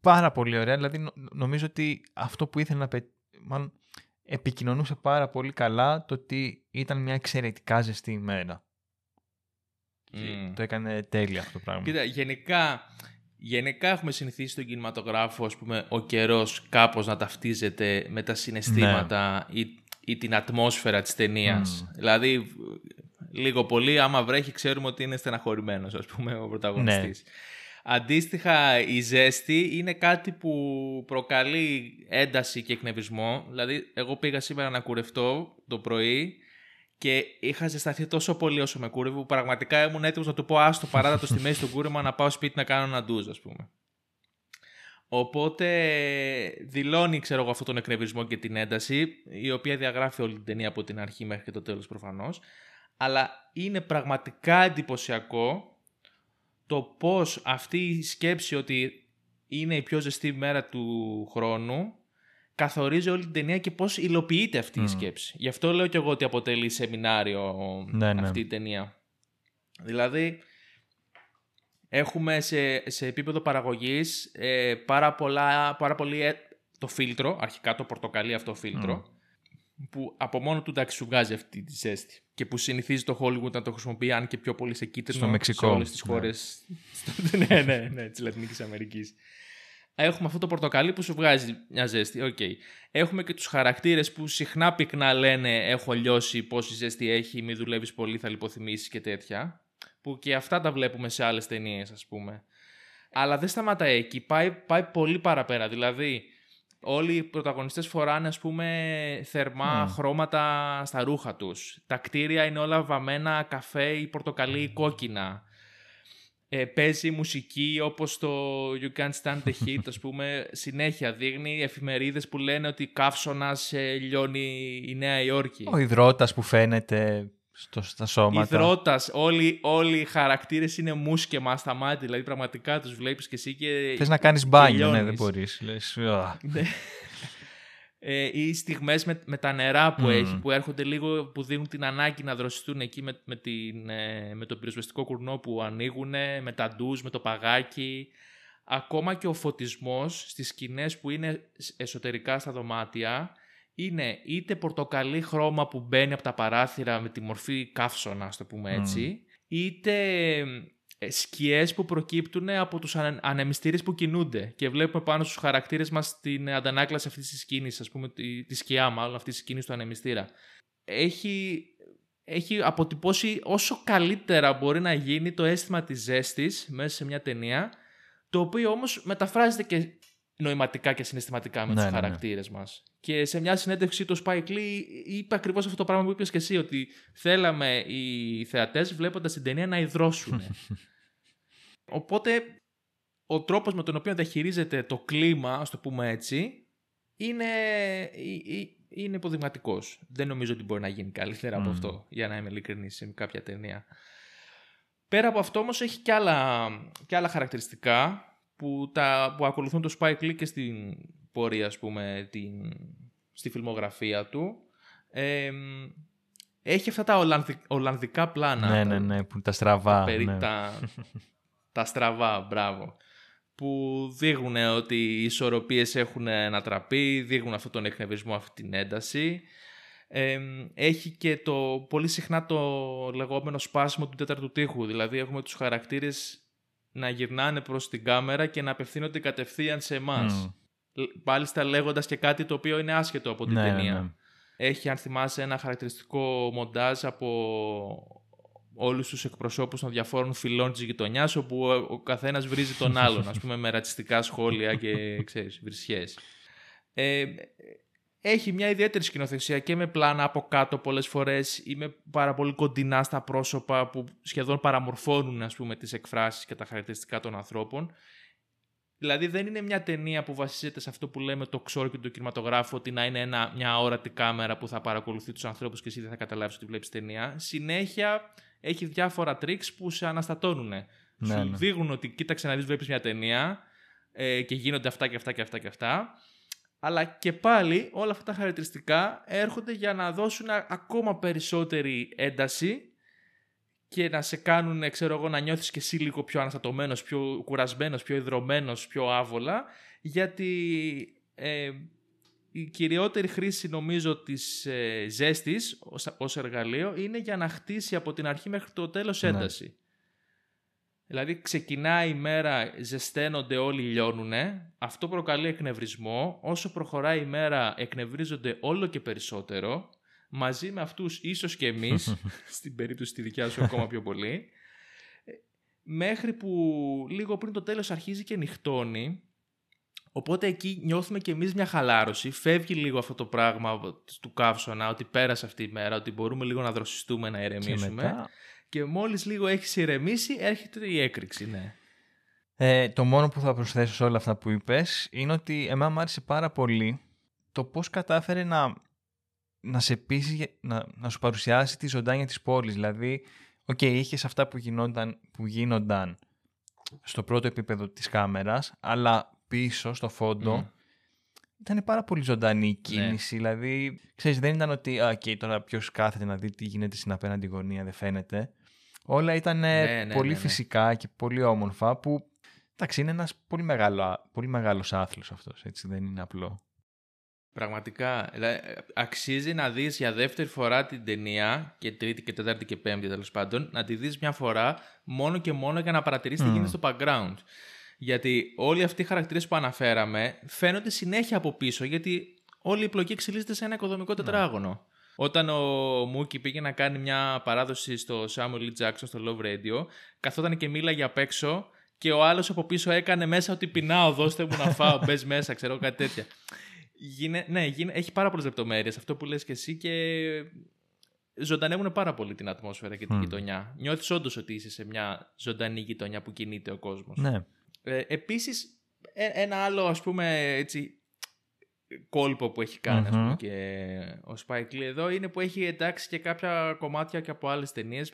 πάρα πολύ ωραία. Δηλαδή, νο- νομίζω ότι αυτό που ήθελε να πε... μάλλον επικοινωνούσε πάρα πολύ καλά το ότι ήταν μια εξαιρετικά ζεστή ημέρα. Μμμ. Το έκανε τέλεια αυτό το πράγμα. Κοίτα, γενικά, γενικά έχουμε συνηθίσει στον κινηματογράφο, ας πούμε, ο καιρός κάπως να ταυτίζεται με τα συναισθήματα ή, ή την ατμόσφαιρα της ταινίας. Μμ. Δηλαδή, λίγο πολύ, άμα βρέχει, ξέρουμε ότι είναι στεναχωρημένος, ας πούμε, ο πρωταγωνιστής. Αντίστοιχα, η ζέστη είναι κάτι που προκαλεί ένταση και εκνευρισμό. Δηλαδή, εγώ πήγα σήμερα να κουρευτώ το πρωί και είχα ζεσταθεί τόσο πολύ όσο με κούρευε που πραγματικά ήμουν έτοιμος να του πω άστο παράτατο στη μέση του κούρεμα να πάω σπίτι να κάνω ένα ντουζ, ας πούμε. Οπότε δηλώνει, ξέρω εγώ, αυτόν τον εκνευρισμό και την ένταση, η οποία διαγράφει όλη την ταινία από την αρχή μέχρι και το τέλος προφανώς. Αλλά είναι πραγματικά εντυπωσιακό το πώς αυτή η σκέψη ότι είναι η πιο ζεστή μέρα του χρόνου καθορίζει όλη την ταινία και πώς υλοποιείται αυτή η Μμ. σκέψη. Γι' αυτό λέω και εγώ ότι αποτελεί σεμινάριο Ναι, ναι. αυτή η ταινία. Δηλαδή, έχουμε σε, σε επίπεδο παραγωγής ε, πάρα, πολλά, πάρα πολύ ε, το φίλτρο, αρχικά το πορτοκαλί αυτό φίλτρο, που από μόνο του εντάξει σου βγάζει αυτή τη ζέστη και που συνηθίζει το Hollywood να το χρησιμοποιεί αν και πιο πολύ σε κίτρινο Στο Μεξικό. σε όλες τις Ναι. χώρες στο- ναι, ναι, ναι, της Λατινικής Αμερικής. Έχουμε αυτό το πορτοκαλί που σου βγάζει μια ζέστη. Οκ. Έχουμε και τους χαρακτήρες που συχνά πυκνά λένε έχω λιώσει, πόση ζέστη έχει, μη δουλεύεις πολύ, θα λιποθυμήσεις και τέτοια. Που και αυτά τα βλέπουμε σε άλλες ταινίες ας πούμε. Αλλά δεν σταματάει εκεί, πάει, πάει πολύ παραπέρα. Δηλαδή, όλοι οι πρωταγωνιστές φοράνε ας πούμε θερμά Μμ. χρώματα στα ρούχα τους. Τα κτίρια είναι όλα βαμμένα καφέ ή πορτοκαλί ή κόκκινα. Ε, παίζει μουσική όπως το You Can't Stand the Heat, ας πούμε, συνέχεια δείχνει εφημερίδες που λένε ότι καύσωνας ε, λιώνει η Νέα Υόρκη. Ο υδρότας που φαίνεται στο, στα σώματα. Υδρότας, όλοι, όλοι οι χαρακτήρες είναι μουσκεμα στα μάτια, δηλαδή πραγματικά τους βλέπεις και εσύ και Θες να κάνεις και μπάνιο, ναι, λιώνεις. δεν μπορείς. Λες, «Α». Ναι. ε, ή στιγμές με, με τα νερά που Μμμ. έχει, που έρχονται λίγο, που δίνουν την ανάγκη να δροσιστούν εκεί με, με, την, ε, με το πυροσβεστικό κουρνό που ανοίγουν, με τα ντουζ, με το παγάκι. Ακόμα και ο φωτισμός στις σκηνές που είναι εσωτερικά στα δωμάτια είναι είτε πορτοκαλί χρώμα που μπαίνει από τα παράθυρα με τη μορφή καύσωνα, ας το πούμε έτσι, είτε ε, σκιές που προκύπτουν από τους ανε- ανεμιστήρες που κινούνται και βλέπουμε πάνω στους χαρακτήρες μας την αντανάκλαση αυτής της σκήνης, ας πούμε τη, τη σκιά μάλλον αυτής της σκήνης του ανεμιστήρα. Έχει, έχει αποτυπώσει όσο καλύτερα μπορεί να γίνει το αίσθημα της ζέστης μέσα σε μια ταινία, το οποίο όμως μεταφράζεται και νοηματικά και συναισθηματικά με Ναι, τους ναι, ναι. χαρακτήρες μας. Και σε μια συνέντευξη το Spike Lee είπε ακριβώς αυτό το πράγμα που είπες και εσύ, ότι θέλαμε οι θεατές βλέποντας την ταινία να υδρώσουν. Οπότε ο τρόπος με τον οποίο διαχειρίζεται το κλίμα, ας το πούμε έτσι, είναι, ε- ε- είναι υποδειγματικός. Δεν νομίζω ότι μπορεί να γίνει καλύτερα από Μμμ. αυτό, για να είμαι ειλικρινής σε κάποια ταινία. Πέρα από αυτό όμως έχει και άλλα, και άλλα χαρακτηριστικά που, τα, που ακολουθούν το Spike Lee και στην πορεία, ας πούμε, την, στη φιλμογραφία του. Ε, έχει αυτά τα Ολλανδι- Ολλανδικά πλάνα. ναι, τα- ναι, ναι, που τα στραβά. περί ναι. τα, τα στραβά, μπράβο. Που δείχνουν ότι οι ισορροπίες έχουν ανατραπεί, δείχνουν αυτόν τον εκνευρισμό, αυτή την ένταση. Ε, έχει και το πολύ συχνά το λεγόμενο σπάσιμο του τέταρτου τείχου. Δηλαδή έχουμε τους χαρακτήρες να γυρνάνε προς την κάμερα και να απευθύνονται κατευθείαν σε εμάς. Μμ. Πάλιστα λέγοντας και κάτι το οποίο είναι άσχετο από την Ναι, ναι, ταινία. ναι. Έχει, αν θυμάσαι, ένα χαρακτηριστικό μοντάζ από όλους τους εκπροσώπους των διαφόρων φυλών της γειτονιάς όπου ο, ο καθένας βρίζει τον άλλον, ας πούμε με ρατσιστικά σχόλια και ξέρεις, βρισιές. Ε, έχει μια ιδιαίτερη σκηνοθεσία και με πλάνα από κάτω πολλές φορές ή με πάρα πολύ κοντινά στα πρόσωπα που σχεδόν παραμορφώνουν ας πούμε τις εκφράσεις και τα χαρακτηριστικά των ανθρώπων. Δηλαδή δεν είναι μια ταινία που βασίζεται σε αυτό που λέμε το ξόρκι του κινηματογράφου ότι να είναι ένα, μια αόρατη κάμερα που θα παρακολουθεί τους ανθρώπους και εσύ δεν θα καταλάβεις ότι βλέπεις ταινία. Συνέχεια έχει διάφορα τρίξ που σε αναστατώνουν. Ναι, Σου ναι. δείχνουν ότι κοίταξε να δεις βλέπεις μια ταινία ε, και γίνονται αυτά και αυτά και αυτά και αυτά. Αλλά και πάλι όλα αυτά τα χαρακτηριστικά έρχονται για να δώσουν α- ακόμα περισσότερη ένταση και να σε κάνουν, ξέρω εγώ, να νιώθεις και εσύ λίγο πιο αναστατωμένος, πιο κουρασμένος, πιο ιδρωμένος, πιο άβολα, γιατί ε, η κυριότερη χρήση νομίζω της ε, ζέστης ως, ως εργαλείο είναι για να χτίσει από την αρχή μέχρι το τέλος Ναι. Ένταση. Δηλαδή ξεκινάει η μέρα, ζεσταίνονται όλοι, λιώνουνε. Αυτό προκαλεί εκνευρισμό. Όσο προχωράει η μέρα, εκνευρίζονται όλο και περισσότερο. Μαζί με αυτούς ίσως και εμείς, στην περίπτωση τη δικιά σου ακόμα πιο πολύ. Ε, Μέχρι που λίγο πριν το τέλος αρχίζει και νυχτώνει. Οπότε εκεί νιώθουμε και εμείς μια χαλάρωση. Φεύγει λίγο αυτό το πράγμα του καύσωνα, ότι πέρασε αυτή η μέρα, ότι μπορούμε λίγο να δροσιστούμε, να Και ηρεμήσουμε. μετά, Και μόλις λίγο έχεις ηρεμήσει, έρχεται η έκρηξη, ναι. Ε, το μόνο που θα προσθέσω σε όλα αυτά που είπες είναι ότι εμένα μου άρεσε πάρα πολύ το πώς κατάφερε να, να σε πείσει, για- να, να σου παρουσιάσει τη ζωντάνια της πόλης. Δηλαδή, οκ, είχες αυτά που γινόταν, που γίνονταν στο πρώτο επίπεδο της κάμερας, αλλά πίσω, στο φόντο, Μμ. ήταν πάρα πολύ ζωντανή η Ναι. κίνηση. Δηλαδή, ξέρεις, δεν ήταν ότι «Α, οκ, τώρα ποιος κάθεται να δει τι γίνεται στην απέναντι γωνία, δεν φαίνεται. Όλα ήταν Ναι, ναι, πολύ ναι, ναι. φυσικά και πολύ όμορφα που εντάξει είναι ένας πολύ, μεγάλο, πολύ μεγάλος άθλος αυτός, έτσι δεν είναι απλό. Πραγματικά. Δηλαδή, αξίζει να δεις για δεύτερη φορά την ταινία και τρίτη και τέταρτη και πέμπτη τέλος πάντων, να τη δεις μια φορά μόνο και μόνο για να παρατηρήσεις τι Μμ. γίνεται στο background. Γιατί όλοι αυτοί οι χαρακτήρες που αναφέραμε φαίνονται συνέχεια από πίσω γιατί όλη η πλοκή εξελίσσεται σε ένα οικοδομικό τετράγωνο. Όταν ο Μούκι πήγε να κάνει μια παράδοση στο Samuel Lee Jackson στο Love Radio, καθόταν και μίλαγε απ' έξω και ο άλλος από πίσω έκανε μέσα ότι πεινάω, δώστε μου να φάω, μπες μέσα, ξέρω κάτι τέτοια. Γίνε, ναι, γίνε, έχει πάρα πολλές λεπτομέρειες αυτό που λες και εσύ και ζωντανεύουν πάρα πολύ την ατμόσφαιρα και την Μμ. γειτονιά. Νιώθεις όντως ότι είσαι σε μια ζωντανή γειτονιά που κινείται ο κόσμος. Ναι. Ε, επίσης, ε- ένα άλλο ας πούμε έτσι κόλπο που έχει κάνει ας Μμμ. πούμε, και ο Spike Lee εδώ είναι που έχει εντάξει και κάποια κομμάτια και από άλλες ταινίες.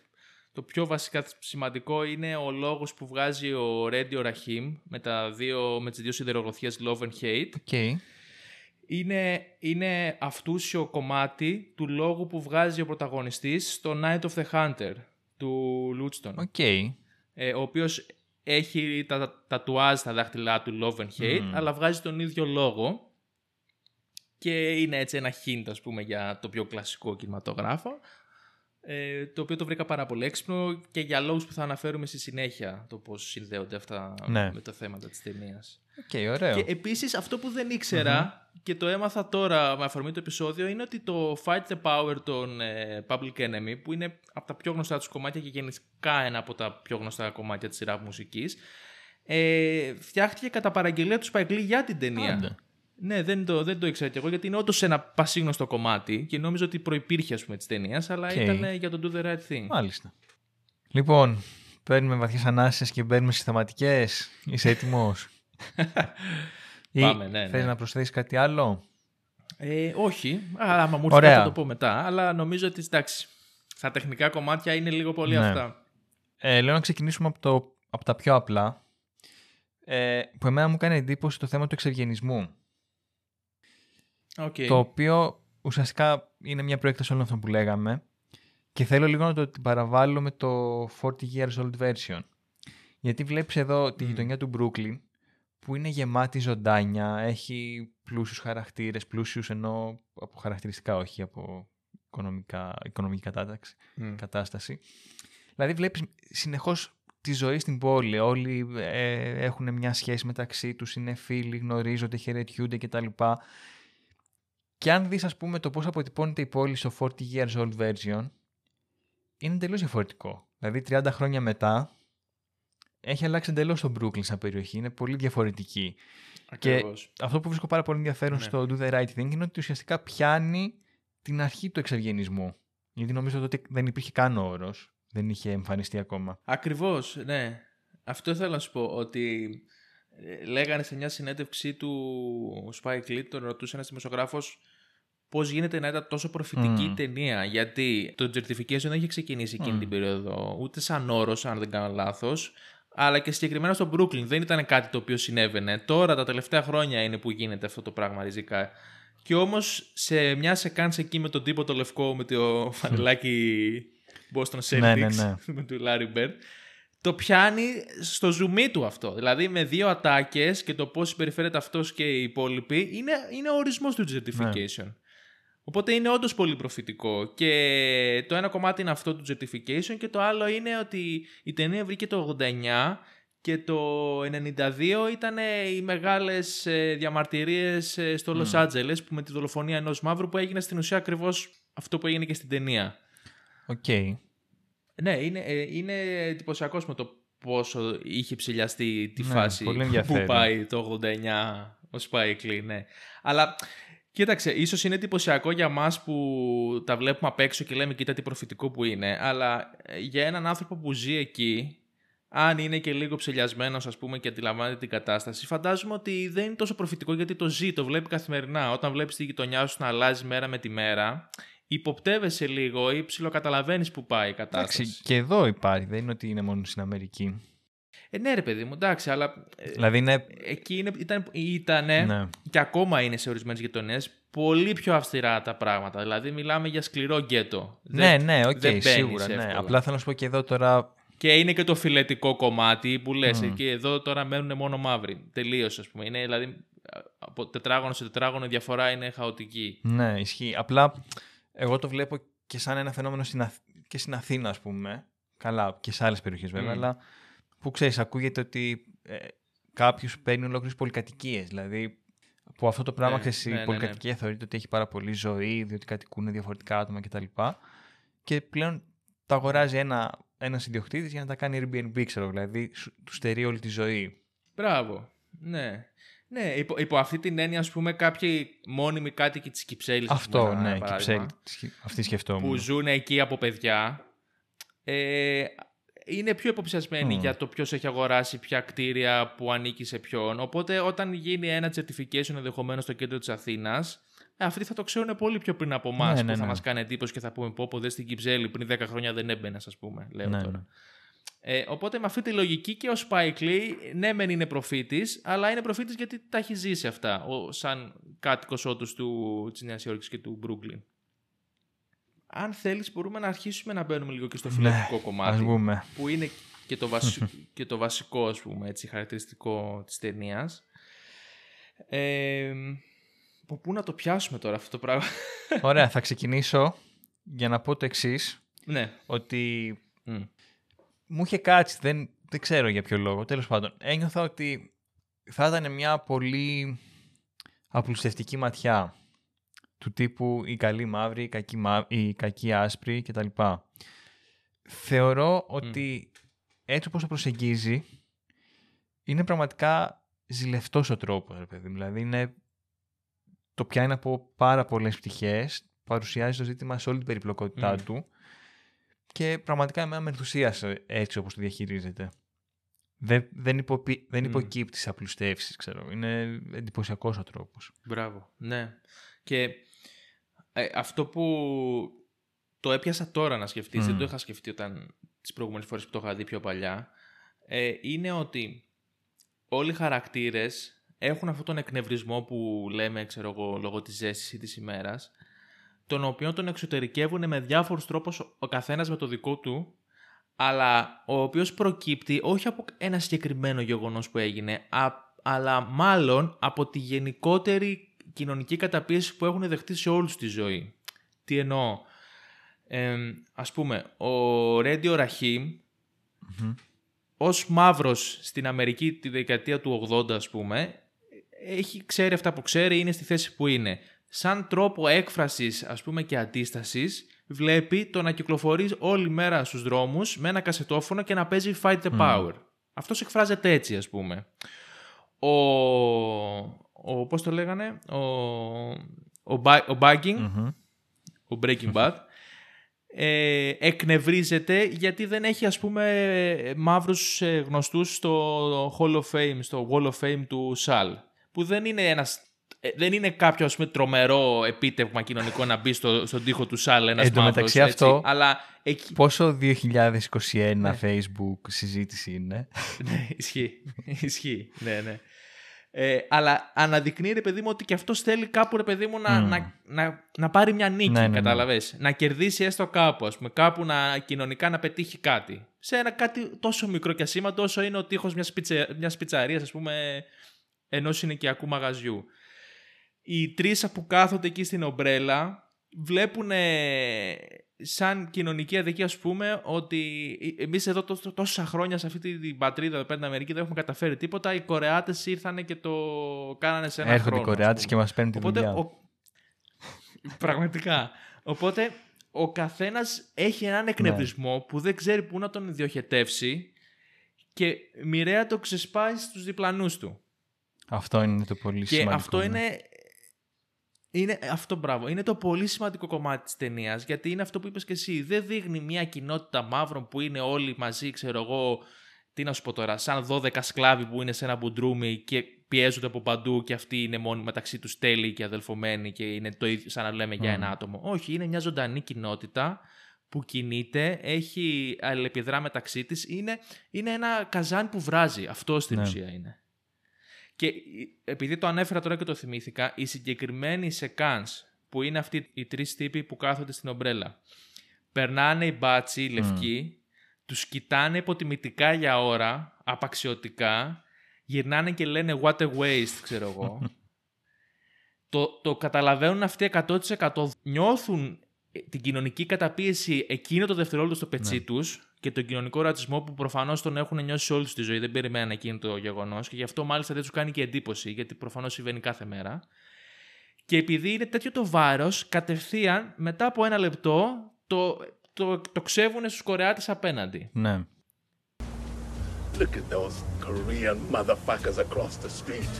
Το πιο βασικά σημαντικό είναι ο λόγος που βγάζει ο Radio Raheem με, τα δύο, με τις δύο σιδερογροθιές Love and Hate. OK. Είναι, είναι αυτούσιο κομμάτι του λόγου που βγάζει ο πρωταγωνιστής στο Night of the Hunter του Laughton OK. ε, ο οποίος έχει τα, τα τατουάζ στα δάχτυλά του Love and Hate, Μμμ. αλλά βγάζει τον ίδιο λόγο και είναι έτσι ένα hint, ας πούμε, για το πιο κλασικό κινηματογράφο, ε, το οποίο το βρήκα πάρα πολύ έξυπνο και για λόγους που θα αναφέρουμε στη συνέχεια το πώς συνδέονται αυτά Ναι. με τα θέματα της ταινίας. Οκ, ωραίο. Και επίσης αυτό που δεν ήξερα και το έμαθα τώρα με αφορμή το επεισόδιο είναι ότι το Fight the Power των ε, Public Enemy που είναι από τα πιο γνωστά τους κομμάτια και γενικά ένα από τα πιο γνωστά κομμάτια της rap μουσικής ε, φτιάχτηκε κατά παραγγελία του Spike Lee για την ταινία. Άντε. Ναι, δεν το, δεν το ήξερα κι εγώ γιατί είναι όντως ένα πασίγνωστο κομμάτι και νόμιζα ότι προϋπήρχε ας πούμε της ταινίας αλλά Οκ. ήταν ε, για το Do the Right Thing. Μάλιστα. Λοιπόν, παίρνουμε βαθιές ανάσες και μπαίνουμε στις θεματικές. Είσαι έτοιμος; Ή Πάμε, ναι, ναι. θες να προσθέσεις κάτι άλλο; Ε, όχι, αλλά άμα μου έρθει Ωραία. κάτι θα το πω μετά. Αλλά νομίζω ότι εντάξει, στα τεχνικά κομμάτια είναι λίγο πολύ Ναι. αυτά. Ε, λέω να ξεκινήσουμε από, το, από τα πιο απλά. Ε, που εμένα μου κάνει εντύπωση το θέμα του εξευγενισμού. Okay. Το οποίο ουσιαστικά είναι μια προέκταση όλων αυτών που λέγαμε. Και θέλω λίγο να το την παραβάλω με το 40 years old version. Γιατί βλέπεις εδώ τη Μμμ. γειτονιά του Brooklyn που είναι γεμάτη ζωντάνια, έχει πλούσιους χαρακτήρες, πλούσιους ενώ από χαρακτηριστικά όχι από οικονομικά, οικονομική κατάταξη, Μμ. κατάσταση. Δηλαδή βλέπεις συνεχώς τη ζωή στην πόλη, όλοι ε, έχουν μια σχέση μεταξύ τους, είναι φίλοι, γνωρίζονται, χαιρετιούνται κτλ. Και αν δεις ας πούμε το πώς αποτυπώνεται η πόλη στο 40 years old version, είναι εντελώς διαφορετικό. Δηλαδή 30 χρόνια μετά έχει αλλάξει εντελώς το Brooklyn σαν περιοχή. Είναι πολύ διαφορετική. Ακριβώς. Αυτό που βρίσκω πάρα πολύ ενδιαφέρον Ναι. στο Do the Right Thing είναι ότι ουσιαστικά πιάνει την αρχή του εξευγενισμού. Γιατί νομίζω ότι δεν υπήρχε καν ο όρος. Δεν είχε εμφανιστεί ακόμα. Ακριβώς, ναι. Αυτό ήθελα να σου πω, ότι ε, λέγανε σε μια συνέντευξή του Spike Lee, τον ρωτούσε ένας δημοσιογράφος πώς γίνεται να ήταν τόσο προφητική Μμμ. η ταινία. Γιατί το certification δεν είχε ξεκινήσει εκείνη Μμ. την περίοδο, ούτε σαν όρος, αν δεν κάνω λάθος, αλλά και συγκεκριμένα στο Brooklyn. Δεν ήταν κάτι το οποίο συνέβαινε. Τώρα, τα τελευταία χρόνια είναι που γίνεται αυτό το πράγμα ριζικά. Και όμως σε μια σεκάνς εκεί με τον τύπο το λευκό, με το φανελάκι Boston Celtics, Ναι, ναι, ναι. με του Larry Bird, το πιάνει στο ζουμί του αυτό. Δηλαδή με δύο ατάκες και το πώς συμπεριφέρεται αυτός και οι υπόλοιποι είναι, είναι ο ορισμός του certification. Οπότε είναι όντως πολύ προφητικό. Και το ένα κομμάτι είναι αυτό του certification και το άλλο είναι ότι η ταινία βρήκε το 89 και το 92 ήταν οι μεγάλες ε, διαμαρτυρίες ε, στο Los Angeles που με τη δολοφονία ενός μαύρου που έγινε στην ουσία ακριβώς αυτό που έγινε και στην ταινία. Οκ. Ναι, είναι, ε, είναι εντυπωσιακός με το πόσο είχε ψηλιαστεί τη Ναι, φάση πολύ που ενδιαφέρον. πάει το 89 ο Spike Lee, ναι. Αλλά κοίταξε, ίσως είναι εντυπωσιακό για μας που τα βλέπουμε απ' έξω και λέμε κοίτα τι προφητικό που είναι, αλλά ε, για έναν άνθρωπο που ζει εκεί, αν είναι και λίγο ψηλιασμένος ας πούμε και αντιλαμβάνεται την κατάσταση, φαντάζομαι ότι δεν είναι τόσο προφητικό γιατί το ζει, το βλέπει καθημερινά. Όταν βλέπεις τη γειτονιά σου να αλλάζει μέρα με τη μέρα, υποπτεύεσαι λίγο ή ψιλοκαταλαβαίνεις που πάει η κατάσταση. Εντάξει, και εδώ υπάρχει. Δεν είναι ότι είναι μόνο στην Αμερική. Ε, ναι, ρε παιδί μου, εντάξει, αλλά ε, Δηλαδή είναι. εκεί είναι, ήταν, ήτανε Ναι. και ακόμα είναι σε ορισμένες γειτονιές πολύ πιο αυστηρά τα πράγματα. Δηλαδή, μιλάμε για σκληρό γκέτο. Ναι, Δεν- ναι, οκ, δεν μπαίνεις σίγουρα. Ναι. εύκολα. Απλά θέλω να σου πω και εδώ τώρα. Και είναι και το φιλετικό κομμάτι που λες, Μμ. και εδώ τώρα μένουν μόνο μαύροι. Τελείως, ας πούμε. Είναι δηλαδή από τετράγωνο σε τετράγωνο η διαφορά είναι χαοτική. Ναι, ισχύει. Απλά εγώ το βλέπω και σαν ένα φαινόμενο στην Αθ... και στην Αθήνα, ας πούμε. Καλά, και σε άλλες περιοχές βέβαια. Μμ. Αλλά που ξέρεις, ακούγεται ότι ε, κάποιος παίρνει ολόκληρες πολυκατοικίες. Δηλαδή, που αυτό το πράγμα, Ναι, ξέρεις, η ναι, ναι, ναι. πολυκατοικία θεωρείται ότι έχει πάρα πολύ ζωή, διότι κατοικούν διαφορετικά άτομα κτλ. Και πλέον το αγοράζει ένα ένας ιδιοκτήτης για να τα κάνει Airbnb, ξέρω, δηλαδή σου- του στερεί όλη τη ζωή. Μπράβο. Ναι. Ναι, υπό, υπό αυτή την έννοια, ας πούμε, κάποιοι μόνιμοι κάτοικοι της Κυψέλης. Αυτό, ναι, Κυψέλη, αυτή σκεφτόμουν. που ζουν εκεί από παιδιά ε, είναι πιο υποψιασμένοι Μμ. για το ποιος έχει αγοράσει ποια κτίρια που ανήκει σε ποιον. Οπότε όταν γίνει ένα certification ενδεχομένως στο κέντρο της Αθήνας, αυτοί θα το ξέρουν πολύ πιο πριν από εμάς Ναι, που ναι, θα ναι. μας κάνει εντύπωση και θα πούμε πω πω δες στην Κυψέλη πριν 10 χρόνια δεν έμπαινες, ας πούμε. Λέω Ναι, τώρα. Ναι. Ε, οπότε με αυτή τη λογική και ο Spike Lee, ναι μεν είναι προφήτης, αλλά είναι προφήτης γιατί τα έχει ζήσει αυτά, ο, σαν κάτοικος όντως του, της Νέας Υόρκης και του Brooklyn. Αν θέλεις μπορούμε να αρχίσουμε να μπαίνουμε λίγο και στο φιλετικό Ναι, κομμάτι, ας πούμε. που είναι και το, βασι- και το βασικό, ας πούμε, έτσι, χαρακτηριστικό της ταινίας. Ε, από πού να το πιάσουμε τώρα αυτό το πράγμα; Ωραία, θα ξεκινήσω για να πω το εξής ναι. ότι Μμ. Μου είχε κάτσει, δεν, δεν ξέρω για ποιο λόγο. Τέλος πάντων, ένιωθα ότι θα ήταν μια πολύ απλουστευτική ματιά του τύπου η καλή μαύρη, η κακή, μα... η κακή άσπρη κτλ. Θεωρώ ότι έτσι όπως το προσεγγίζει είναι πραγματικά ζηλευτός ο τρόπος, ρε παιδί μου. Δηλαδή είναι... το πιάνει από πάρα πολλές πτυχές, παρουσιάζει το ζήτημα σε όλη την περιπλοκότητά Μμ. του και πραγματικά εμένα με ενθουσίασε έτσι όπως το διαχειρίζεται. Δεν, δεν, υποπι... δεν Μμ. υποκύπτεις σε απλουστεύσεις, ξέρω. Είναι εντυπωσιακός ο τρόπος. Μπράβο, ναι. Και ε, αυτό που το έπιασα τώρα να σκεφτείς, δεν Μμ. το είχα σκεφτεί όταν τις προηγούμενες φορές που το είχα δει πιο παλιά, ε, είναι ότι όλοι οι χαρακτήρες έχουν αυτόν τον εκνευρισμό που λέμε, ξέρω εγώ, λόγω της ζέστης ή της ημέρας, τον οποίο τον εξωτερικεύουν με διάφορους τρόπους ο- ο καθένας με το δικό του, αλλά ο οποίος προκύπτει όχι από ένα συγκεκριμένο γεγονός που έγινε, α- αλλά μάλλον από τη γενικότερη κοινωνική καταπίεση που έχουν δεχτεί σε όλους τη ζωή. Τι εννοώ; Ε, ας πούμε, ο Ρέντιο Ραχίμ, ως μαύρος στην Αμερική τη δεκαετία του 80 ας πούμε, έχει, ξέρει αυτά που ξέρει, είναι στη θέση που είναι. Σαν τρόπο έκφρασης ας πούμε και αντίστασης, βλέπει το να κυκλοφορείς όλη μέρα στους δρόμους με ένα κασετόφωνο και να παίζει Fight the Power. Αυτός εκφράζεται έτσι ας πούμε. Ο, ο πώς το λέγανε, ο, ο, Ba- ο Bagging, ο Breaking Bad, ε, εκνευρίζεται γιατί δεν έχει ας πούμε μαύρους ε, γνωστούς στο Hall of Fame, στο Wall of Fame του Σαλ που δεν είναι ένας ε, δεν είναι κάποιο ας πούμε, τρομερό επίτευγμα κοινωνικό να μπει στο, στον τοίχο του Σαλ ένας Εν τω μαύρος, μεταξύ έτσι. αυτό- αλλά εκεί, Πόσο 2021 Facebook συζήτηση είναι. ναι, ισχύει. ισχύει. Ναι, ναι. Ε, αλλά αναδεικνύει ρε παιδί μου ότι και αυτός θέλει κάπου ρε παιδί μου να, Μμμ. να, να, να πάρει μια νίκη, Ναι, ναι, ναι. κατάλαβες. Να κερδίσει έστω κάπου, ας πούμε, κάπου να, κοινωνικά να πετύχει κάτι. Σε ένα κάτι τόσο μικρό και ασήμαντο όσο είναι ο τείχος μιας, πιτσε, μιας πιτσαρίας, ας πούμε, ενός συνοικιακού μαγαζιού. Οι τρεις που κάθονται εκεί στην ομπρέλα βλέπουν σαν κοινωνική αδικία, ας πούμε, ότι εμείς εδώ τό- τόσα χρόνια σε αυτή την πατρίδα εδώ πέρα στην Αμερική δεν έχουμε καταφέρει τίποτα. Οι Κορεάτες ήρθανε και το κάνανε σε ένα Έρχονται οι χρόνο. ας Κορεάτες πούμε. και μας παίρνουν τη Οπότε, δουλειά. ο... Πραγματικά. Οπότε, ο καθένας έχει έναν εκνευρισμό που δεν ξέρει πού να τον διοχετεύσει και μοιραία το ξεσπάει στους διπλανούς του. Αυτό είναι το πολύ Και σημαντικό. αυτό ναι. είναι. Είναι αυτό μπράβο. Είναι το πολύ σημαντικό κομμάτι της ταινίας, γιατί είναι αυτό που είπες και εσύ. Δεν δείχνει μια κοινότητα μαύρων που είναι όλοι μαζί, ξέρω εγώ, τι να σου πω τώρα, σαν 12 σκλάβοι που είναι σε ένα μπουντρούμι και πιέζονται από παντού και αυτοί είναι μόνοι μεταξύ τους τέλειοι και αδελφωμένοι και είναι το ίδιο σαν να λέμε για ένα άτομο. Όχι, είναι μια ζωντανή κοινότητα που κινείται, έχει αλληλεπιδρά μεταξύ της, είναι, είναι ένα καζάνι που βράζει. Αυτό στην Ναι. ουσία είναι. Και ε, επειδή το ανέφερα τώρα και το θυμήθηκα, η συγκεκριμένη σεκάνς που είναι αυτοί οι τρεις τύποι που κάθονται στην ομπρέλα. Περνάνε οι μπάτσι, οι λευκοί, τους κοιτάνε υποτιμητικά για ώρα, απαξιωτικά, γυρνάνε και λένε what a waste, ξέρω εγώ. το, το καταλαβαίνουν αυτοί 100%. Νιώθουν ε, την κοινωνική καταπίεση εκείνο το δευτερόλεπτο στο πετσί Ναι. τους και τον κοινωνικό ρατσισμό που προφανώς τον έχουν νιώσει όλη τους τη ζωή. Δεν περιμέναν εκείνο το γεγονός και γι' αυτό μάλιστα δεν τους κάνει και εντύπωση, γιατί προφανώς συμβαίνει κάθε μέρα. Και επειδή είναι τέτοιο το βάρος, κατευθείαν μετά από ένα λεπτό το, το, το ξεύουν στους Κορεάτες απέναντι. Ναι. Look at those Korean motherfuckers across the street.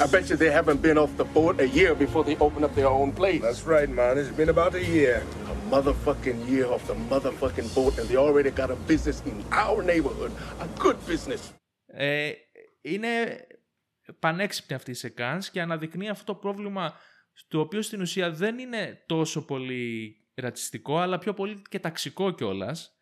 I bet you they haven't been off the boat a year before they open up their own place. That's right, man. It's been about a year. A motherfucking year off the motherfucking boat, and they already got a business in our neighborhood. A good business. Ε, είναι πανέξυπνη αυτή η σεκάνς και αναδεικνύει αυτό το πρόβλημα το οποίο στην ουσία δεν είναι τόσο πολύ ρατσιστικό αλλά πιο πολύ και ταξικό κιόλας.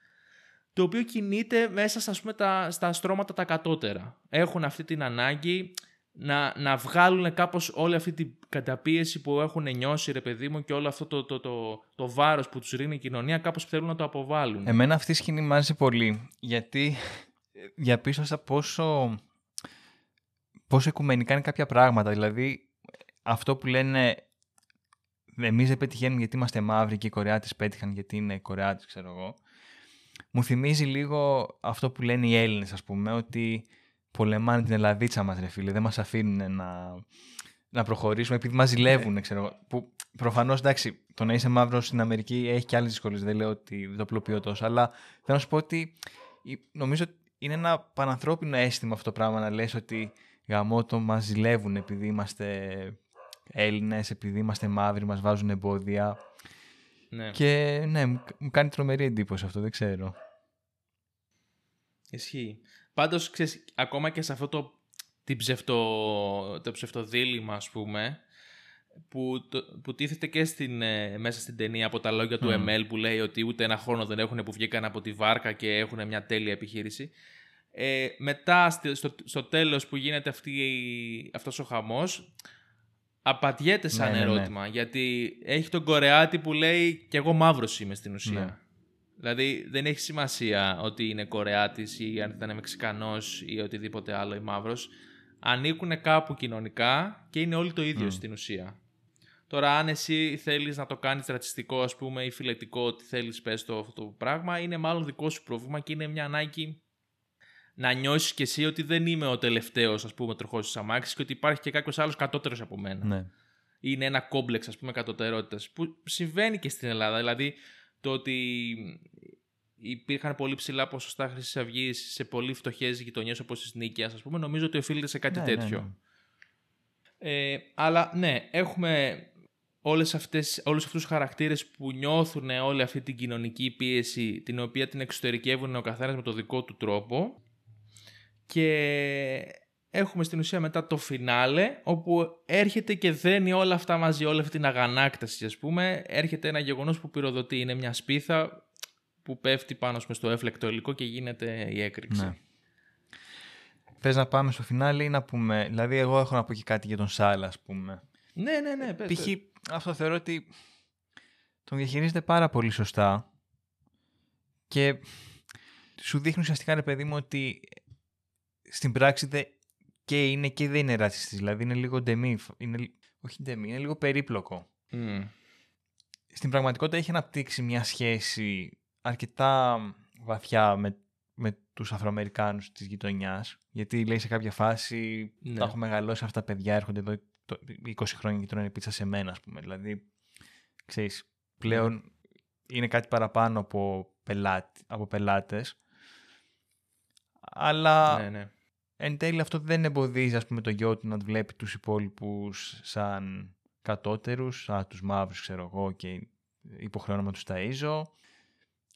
το οποίο κινείται μέσα στα, ας πούμε, τα, στα στρώματα τα κατώτερα. Έχουν αυτή την ανάγκη να, να βγάλουν κάπως όλη αυτή την καταπίεση που έχουν νιώσει ρε παιδί μου και όλο αυτό το, το, το, το βάρος που τους ρίχνει η κοινωνία κάπως θέλουν να το αποβάλουν. Εμένα αυτή η σκηνή μου άρεσε πολύ, γιατί διαπίστωσα πόσο, πόσο οικουμενικά είναι κάποια πράγματα. Δηλαδή, αυτό που λένε εμείς δεν πετυχαίνουμε γιατί είμαστε μαύροι και οι Κορεάτες πέτυχαν γιατί είναι Κορεάτες, ξέρω εγώ. Μου θυμίζει λίγο αυτό που λένε οι Έλληνες, ας πούμε, ότι πολεμάνε την Ελλαδίτσα μας, ρε φίλε, δεν μας αφήνουν να, να προχωρήσουμε επειδή μας ζηλεύουν, ξέρω εγώ. Που προφανώς, εντάξει, το να είσαι μαύρος στην Αμερική έχει και άλλες δυσκολίες, δεν λέω ότι δεν το απλοποιώ τόσο, αλλά θέλω να σου πω ότι η- νομίζω ότι είναι ένα πανανθρώπινο αίσθημα αυτό το πράγμα να λες ότι γαμό το μας ζηλεύουν επειδή είμαστε Έλληνες, επειδή είμαστε μαύροι, μας βάζουν εμπόδια. Ναι. Και ναι, μου, μου κάνει τρομερή εντύπωση αυτό, δεν ξέρω. Ισχύει. Πάντως, ακόμα και σε αυτό το, την ψευτο, το ψευτοδήλημα, ας πούμε, που, το, που τίθεται και στην, ε, μέσα στην ταινία από τα λόγια του Μμμ. ML που λέει ότι ούτε ένα χρόνο δεν έχουν που βγήκαν από τη βάρκα και έχουν μια τέλεια επιχείρηση. Ε, μετά στη- στο, στο τέλος που γίνεται αυτή, η- αυτός ο χαμός απαντιέται σαν Ναι, ναι, ναι. ερώτημα γιατί έχει τον Κορεάτη που λέει και εγώ μαύρος είμαι στην ουσία. Ναι. Δηλαδή δεν έχει σημασία ότι είναι Κορεάτης ή αν ήταν Μεξικανός ή οτιδήποτε άλλο ή μαύρος. Ανήκουν κάπου κοινωνικά και είναι όλοι το ίδιο στην ουσία. Τώρα αν εσύ θέλεις να το κάνεις ρατσιστικό ας πούμε ή φιλετικό ότι θέλεις πες το αυτό το πράγμα είναι μάλλον δικό σου πρόβλημα και είναι μια ανάγκη να νιώσεις κι εσύ ότι δεν είμαι ο τελευταίος ας πούμε τροχός της αμάξης και ότι υπάρχει και κάποιος άλλος κατώτερος από μένα. Ναι. είναι ένα κόμπλεξ ας πούμε κατωτερότητας που συμβαίνει και στην Ελλάδα. Δηλαδή το ότι υπήρχαν πολύ ψηλά ποσοστά Χρυσή Αυγής σε πολύ φτωχές γειτονιές όπως της Νίκαιας, ας πούμε, νομίζω ότι οφείλεται σε κάτι Ναι, ναι, τέτοιο. ναι. Ε, αλλά ναι, έχουμε όλες αυτές, όλους αυτούς τους χαρακτήρες που νιώθουν όλη αυτή την κοινωνική πίεση την οποία την εξωτερικεύουν ο καθένας με το δικό του τρόπο και έχουμε στην ουσία μετά το φινάλε όπου έρχεται και δένει όλα αυτά μαζί, όλη αυτή την αγανάκταση ας πούμε έρχεται ένα γεγονός που πυροδοτεί, είναι μια σπίθα που πέφτει πάνω ας πούμε, στο έφλεκτο υλικό και γίνεται η έκρηξη. Ναι. Θες να πάμε στο φινάλι ή να πούμε. Δηλαδή, εγώ έχω να πω και κάτι για τον Σάλα, ας πούμε. Ναι, ναι, ναι, πες, Π.χ. πες. αυτό θεωρώ ότι τον διαχειρίζεται πάρα πολύ σωστά και σου δείχνει ουσιαστικά ρε παιδί μου ότι στην πράξη δε, και είναι και δεν είναι ρατσιστής. Δηλαδή είναι λίγο ντεμή, είναι, λι- όχι ντεμή, είναι λίγο περίπλοκο. Μμ. Στην πραγματικότητα έχει αναπτύξει μια σχέση αρκετά βαθιά με, με τους Αφροαμερικάνους της γειτονιάς γιατί λέει σε κάποια φάση Ναι. τα έχω μεγαλώσει αυτά τα παιδιά έρχονται εδώ το- 20 χρόνια και τρώνε πίτσα σε μένα ας πούμε δηλαδή ξέρεις πλέον είναι κάτι παραπάνω από, πελάτη, από πελάτες αλλά ναι, ναι. Εν τέλει αυτό δεν εμποδίζει ας πούμε το γιο του να βλέπει τους υπόλοιπους σαν κατώτερους, σαν τους μαύρους ξέρω εγώ και υποχρεώνω να τους ταΐζω.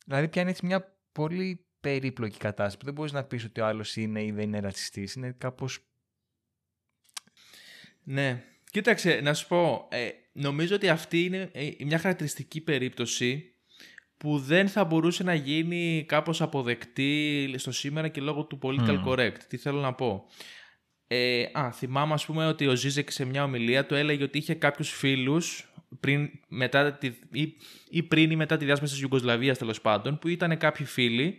Δηλαδή πιάνει έτσι μια πολύ περίπλοκη κατάσταση που δεν μπορείς να πεις ότι ο άλλος είναι ή δεν είναι ρατσιστής. Είναι κάπως... Ναι. Κοίταξε, να σου πω, ε, νομίζω ότι αυτή είναι ε, μια χαρακτηριστική περίπτωση που δεν θα μπορούσε να γίνει κάπως αποδεκτή στο σήμερα και λόγω του political Μμμ. correct. Τι θέλω να πω. Ε, α, θυμάμαι ας πούμε ότι ο Ζίζεκ σε μια ομιλία του έλεγε ότι είχε κάποιους φίλους πριν, μετά τη, ή, ή πριν ή μετά τη διάσπαση της Ιουγκοσλαβίας τέλος πάντων που ήταν κάποιοι φίλοι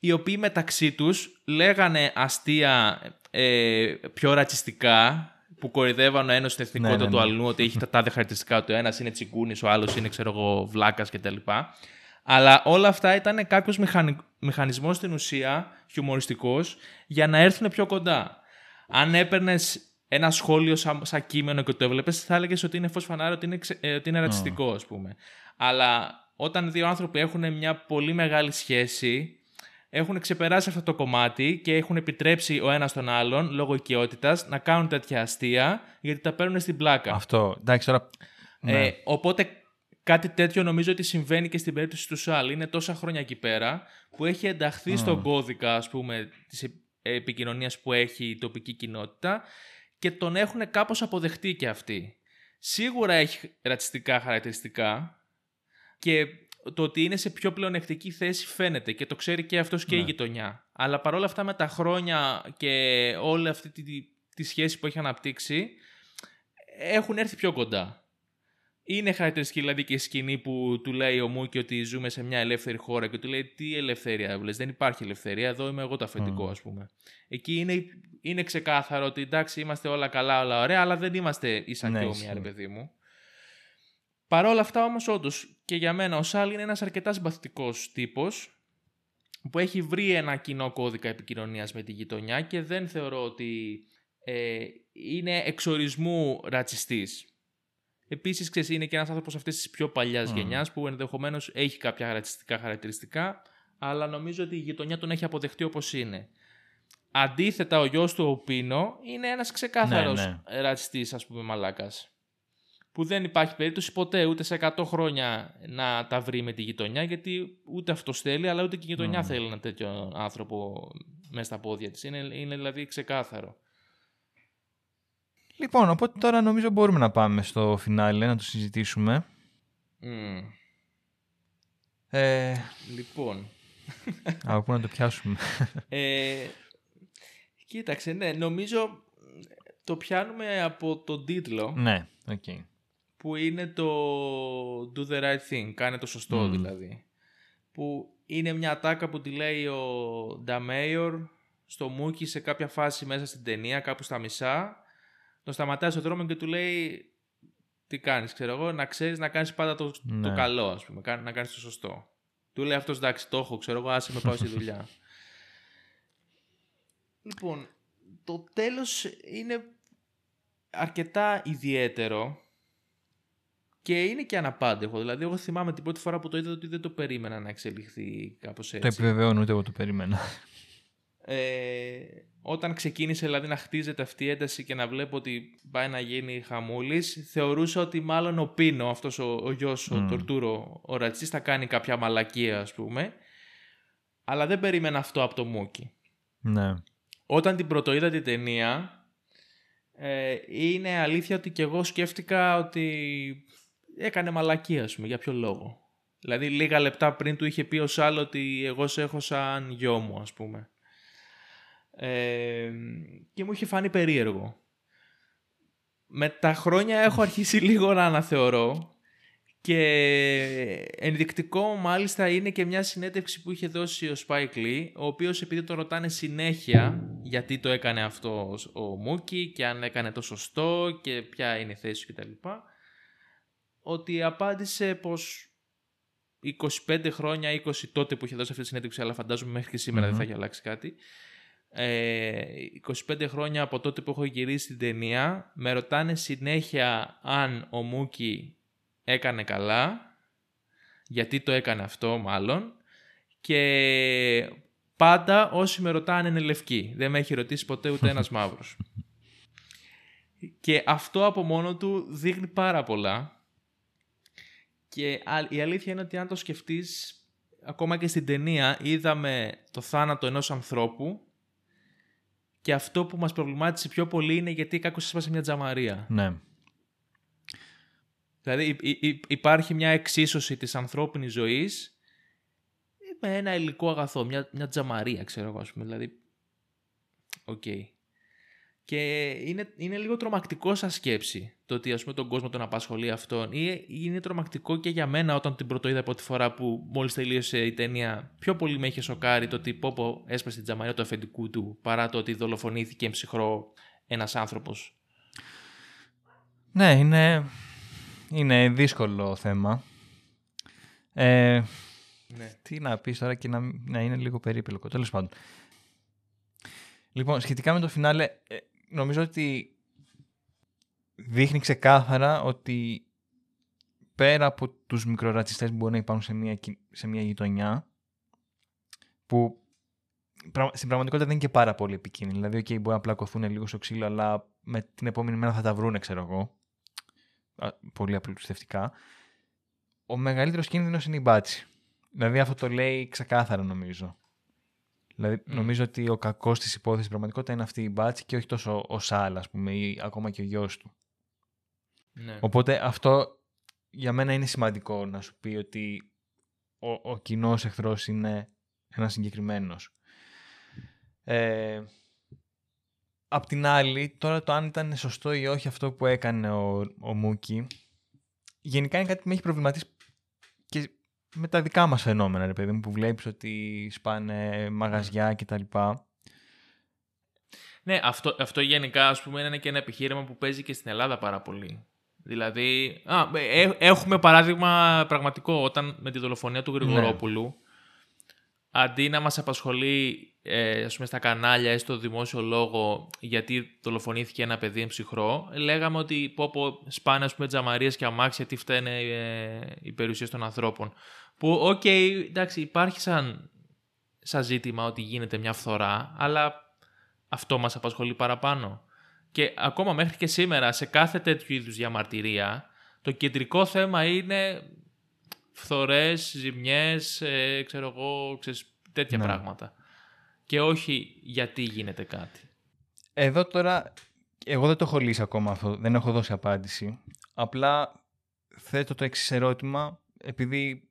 οι οποίοι μεταξύ τους λέγανε αστεία ε, πιο ρατσιστικά που κορυδεύαν ο ένας στην εθνικότητα Ναι, ναι, του ναι. αλλού ότι έχει τα τάδε χαρακτηριστικά του. Ένας είναι τσιγκούνης, ο άλλος είναι ξέρω εγώ βλάκας κτλ. Αλλά όλα αυτά ήταν κάποιος μηχανι... μηχανισμός στην ουσία, χιουμοριστικός, για να έρθουν πιο κοντά. Αν έπαιρνες ένα σχόλιο σαν, σαν κείμενο και το έβλεπες, θα έλεγες ότι είναι φως φανάρι, ότι είναι, ξε- ε, ότι είναι ρατσιστικό, ας πούμε. Αλλά όταν δύο άνθρωποι έχουν μια πολύ μεγάλη σχέση, έχουν ξεπεράσει αυτό το κομμάτι και έχουν επιτρέψει ο ένας τον άλλον, λόγω οικειότητας, να κάνουν τέτοια αστεία, γιατί τα παίρνουν στην πλάκα. Αυτό. Εντάξει τώρα... ναι. Ε, οπότε κάτι τέτοιο νομίζω ότι συμβαίνει και στην περίπτωση του Σάλ. Είναι τόσα χρόνια εκεί πέρα που έχει ενταχθεί στον κώδικα ας πούμε της ε- επικοινωνίας που έχει η τοπική κοινότητα και τον έχουν κάπως αποδεχτεί και αυτοί. Σίγουρα έχει ρατσιστικά χαρακτηριστικά και το ότι είναι σε πιο πλεονεκτική θέση φαίνεται και το ξέρει και αυτός και η γειτονιά. Αλλά παρόλα αυτά με τα χρόνια και όλη αυτή τη, τη, τη σχέση που έχει αναπτύξει έχουν έρθει πιο κοντά. Είναι χαρακτηριστική δηλαδή και η σκηνή που του λέει ο Μούκη ότι ζούμε σε μια ελεύθερη χώρα και του λέει τι ελευθερία έβλες, δεν υπάρχει ελευθερία, εδώ είμαι εγώ το αφεντικό ας πούμε. Εκεί είναι, είναι ξεκάθαρο ότι εντάξει είμαστε όλα καλά, όλα ωραία, αλλά δεν είμαστε ίσα Ναι, και ισχύει. όμοια ρε παιδί μου. Παρ' όλα αυτά όμως όντως και για μένα ο Σάλ είναι ένας αρκετά συμπαθητικός τύπος που έχει βρει ένα κοινό κώδικα επικοινωνίας με τη γειτονιά και δεν θεωρώ ότι ε, είναι εξορισμού ρατσιστής. Επίσης, ξέρεις, είναι και ένας άνθρωπος αυτής της πιο παλιάς Μμμ. γενιάς που ενδεχομένως έχει κάποια ρατσιστικά χαρακτηριστικά, αλλά νομίζω ότι η γειτονιά τον έχει αποδεχτεί όπως είναι. Αντίθετα, ο γιος του, ο Πίνο, είναι ένας ξεκάθαρος Ναι, ναι. ρατσιστής, ας πούμε, μαλάκας. Που δεν υπάρχει περίπτωση ποτέ ούτε σε 100 χρόνια να τα βρει με τη γειτονιά, γιατί ούτε αυτό θέλει, αλλά ούτε και η γειτονιά Μμμ. θέλει ένα τέτοιο άνθρωπο μέσα στα πόδια της. Είναι, είναι δηλαδή ξεκάθαρο. Λοιπόν, οπότε τώρα νομίζω μπορούμε να πάμε στο φινάλε να το συζητήσουμε. Μμμ. Ε, Λοιπόν, από πού να το πιάσουμε; Ε, κοίταξε, ναι, νομίζω το πιάνουμε από τον τίτλο ναι, οκ. που είναι το Do the right thing, κάνε το σωστό Μμμ. δηλαδή. Που είναι μια ατάκα που τη λέει ο Da Mayor στο Μούκι σε κάποια φάση μέσα στην ταινία, κάπου στα μισά. Τον σταματάει στο δρόμο και του λέει τι κάνεις, ξέρω εγώ, να ξέρεις να κάνεις πάντα το, το Ναι. καλό, ας πούμε, κα- να κάνεις το σωστό. Του λέει αυτός, εντάξει, το έχω, ξέρω εγώ, άσε με πάω στη δουλειά. λοιπόν, το τέλος είναι αρκετά ιδιαίτερο και είναι και αναπάντεχο. Δηλαδή, εγώ θυμάμαι την πρώτη φορά που το είδα ότι δεν το περίμενα να εξελιχθεί κάπως έτσι. Το επιβεβαιώνω, ούτε εγώ το περίμενα. Ε, όταν ξεκίνησε δηλαδή να χτίζεται αυτή η ένταση και να βλέπω ότι πάει να γίνει χαμούλης, θεωρούσα ότι μάλλον ο Πίνο, αυτός ο, ο γιος, ο Τορτούρο, ο ρατσιστής, θα κάνει κάποια μαλακία ας πούμε. Αλλά δεν περίμενα αυτό από το Μούκι. ναι. Όταν την πρωτοείδα την ταινία, ε, είναι αλήθεια ότι και εγώ σκέφτηκα ότι έκανε μαλακία, ας πούμε, για ποιο λόγο. Δηλαδή λίγα λεπτά πριν του είχε πει ο Σάλ ότι εγώ σε έχω σαν γιο μου, ας πούμε. Ε, και μου είχε φάνει περίεργο. Με τα χρόνια έχω αρχίσει λίγο να αναθεωρώ και ενδεικτικό μάλιστα είναι και μια συνέντευξη που είχε δώσει ο Spike Lee, ο οποίος επειδή το ρωτάνε συνέχεια γιατί το έκανε αυτό ο Μούκι και αν έκανε το σωστό και ποια είναι η θέση του κτλ. Ότι απάντησε πως 25 χρόνια, 20 τότε που είχε δώσει αυτή τη συνέντευξη, αλλά φαντάζομαι μέχρι και σημερα δεν θα έχει αλλάξει κάτι. Ε, 25 χρόνια από τότε που έχω γυρίσει την ταινία, με ρωτάνε συνέχεια αν ο Μούκι έκανε καλά, γιατί το έκανε αυτό μάλλον, και πάντα όσοι με ρωτάνε είναι λευκοί. Δεν με έχει ρωτήσει ποτέ ούτε ένας μαύρος. Και αυτό από μόνο του δείχνει πάρα πολλά. Και α- η αλήθεια είναι ότι αν το σκεφτείς, ακόμα και στην ταινία είδαμε το θάνατο ενός ανθρώπου και αυτό που μας προβλημάτισε πιο πολύ είναι γιατί κάκως έσπασε μια τζαμαρία. ναι. Δηλαδή υ- υ- υ- υπάρχει μια εξίσωση της ανθρώπινης ζωής με ένα υλικό αγαθό, μια, μια τζαμαρία ξέρω εγώ ας πούμε. Δηλαδή, οκ. Και είναι, είναι λίγο τρομακτικό σαν σκέψη το ότι ας πούμε τον κόσμο τον απασχολεί αυτόν ή είναι τρομακτικό και για μένα όταν την πρωτοείδα από τη φορά που μόλις τελείωσε η ταινία πιο πολύ με είχε σοκάρει το ότι πω πω έσπασε την τζαμαρία του αφεντικού του παρά το ότι δολοφονήθηκε εν ψυχρώ ένας άνθρωπος. Ναι, είναι, είναι δύσκολο θέμα. Ε, Ναι. τι να πεις τώρα και να, να είναι λίγο περίπλοκο. Τέλος πάντων. Λοιπόν, σχετικά με το φινάλε, ε, νομίζω ότι δείχνει ξεκάθαρα ότι πέρα από τους μικρορατσιστές που μπορεί να υπάρχουν σε μια, κι- σε μια γειτονιά, που πρα- στην πραγματικότητα δεν είναι και πάρα πολύ επικίνδυνοι. Δηλαδή, okay, μπορεί να πλακωθούν λίγο στο ξύλο, αλλά με την επόμενη μέρα θα τα βρούνε, ξέρω εγώ. Α, Πολύ απλουστευτικά. Ο μεγαλύτερος κίνδυνος είναι η μπάτση. Δηλαδή, αυτό το λέει ξεκάθαρα, νομίζω. Δηλαδή, νομίζω ότι ο κακός της υπόθεσης στην πραγματικότητα είναι αυτή η μπάτση και όχι τόσο ο Σάλ, ας πούμε, ή ακόμα και ο γιος του. Ναι. Οπότε αυτό για μένα είναι σημαντικό να σου πει ότι ο, ο κοινός εχθρός είναι ένας συγκεκριμένος. Ε, απ' την άλλη, τώρα το αν ήταν σωστό ή όχι αυτό που έκανε ο, ο Μούκι, γενικά είναι κάτι που με έχει προβληματίσει και με τα δικά μας φαινόμενα, ρε παιδί μου, που βλέπεις ότι σπάνε μαγαζιά κτλ. Ναι, αυτό, αυτό γενικά ας πούμε είναι και ένα επιχείρημα που παίζει και στην Ελλάδα πάρα πολύ. Δηλαδή, α, ε, έχουμε παράδειγμα πραγματικό όταν με τη δολοφονία του Γρηγορόπουλου αντί να μας απασχολεί ε, ας πούμε, στα κανάλια ή στο δημόσιο λόγο γιατί δολοφονήθηκε ένα παιδί εν ψυχρώ, λέγαμε ότι πω, πω σπάνε ας πούμε τζαμαρίες και αμάξια τι φταίνε ε, οι περιουσίες των ανθρώπων. Που, οκ, εντάξει, υπάρχει σαν, σαν ζήτημα ότι γίνεται μια φθορά, αλλά αυτό μας απασχολεί παραπάνω. Και ακόμα μέχρι και σήμερα, σε κάθε τέτοιου είδους διαμαρτυρία, το κεντρικό θέμα είναι φθορές, ζημιές, ε, ξέρω εγώ, ξέρεις, τέτοια Ναι. πράγματα. Και όχι γιατί γίνεται κάτι. Εδώ τώρα, εγώ δεν το έχω λύσει ακόμα αυτό, δεν έχω δώσει απάντηση. Απλά θέτω το εξής ερώτημα, επειδή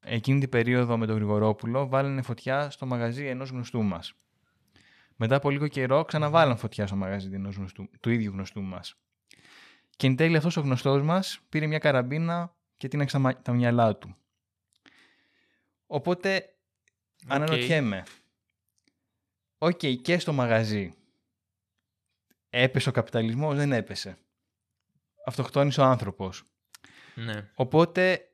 εκείνη την περίοδο με τον Γρηγορόπουλο βάλανε φωτιά στο μαγαζί ενός γνωστού μας. Μετά από λίγο καιρό ξαναβάλαν φωτιά στο μαγαζί ενός γνωστού, του ίδιου γνωστού μας. Και εν τέλει αυτός ο γνωστός μας πήρε μια καραμπίνα και τίναξε τα, μα- τα μυαλά του. Οπότε αναρωτιέμαι. Οκ, και στο μαγαζί. Έπεσε ο καπιταλισμός, δεν έπεσε. Αυτοκτόνησε ο άνθρωπος. Ναι. Οπότε,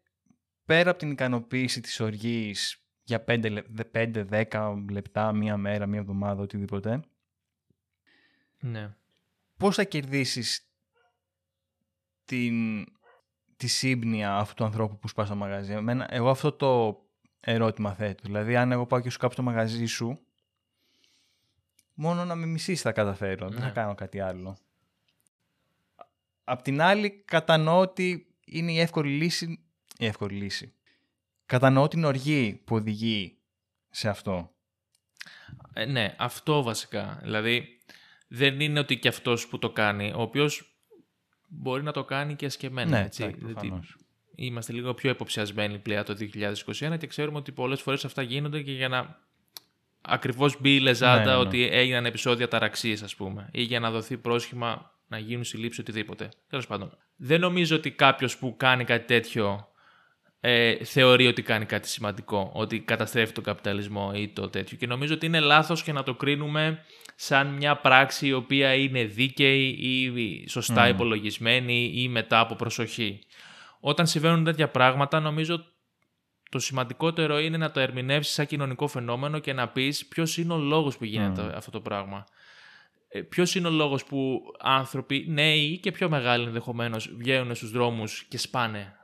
πέρα από την ικανοποίηση της οργής για 5-10 λεπτά, μία μέρα, μία εβδομάδα, οτιδήποτε, ναι. πώς θα κερδίσεις την, τη σύμπνοια αυτού του ανθρώπου που σπάς στο μαγαζί; Εμένα, εγώ αυτό το ερώτημα θέτω. Δηλαδή, αν εγώ πάω και σου κάψω το μαγαζί σου, μόνο να με μισήσει θα καταφέρω. Δεν θα Ναι. κάνω κάτι άλλο. Απ' την άλλη, κατανοώ ότι είναι η εύκολη λύση. Η εύκολη λύση. Κατανοώ την οργή που οδηγεί σε αυτό. Ε, ναι, αυτό βασικά. Δηλαδή, δεν είναι ότι και αυτός που το κάνει, ο οποίος μπορεί να το κάνει και ασκεμένα. Ναι, έτσι. εντάξει, Δηλαδή, προφανώς. είμαστε λίγο πιο υποψιασμένοι πλέον το 2021 και ξέρουμε ότι πολλές φορές αυτά γίνονται και για να ακριβώς μπει η λεζάντα Ναι, ναι, ναι. ότι έγιναν επεισόδια ταραξίες ας πούμε ή για να δοθεί πρόσχημα να γίνουν συλλήψεις οτιδήποτε. Τέλος πάντων. Δεν νομίζω ότι κάποιος που κάνει κάτι τέτοιο ε, θεωρεί ότι κάνει κάτι σημαντικό, ότι καταστρέφει τον καπιταλισμό ή το τέτοιο. Και νομίζω ότι είναι λάθος και να το κρίνουμε σαν μια πράξη η οποία είναι δίκαιη ή σωστά υπολογισμένη ή μετά από προσοχή. Όταν συμβαίνουν τέτοια πράγματα, νομίζω το σημαντικότερο είναι να το ερμηνεύσεις σαν κοινωνικό φαινόμενο και να πεις ποιος είναι ο λόγος που γίνεται αυτό το πράγμα. Ε, ποιος είναι ο λόγος που άνθρωποι, νέοι ή και πιο μεγάλοι ενδεχομένως, βγαίνουν στους δρόμους και σπάνε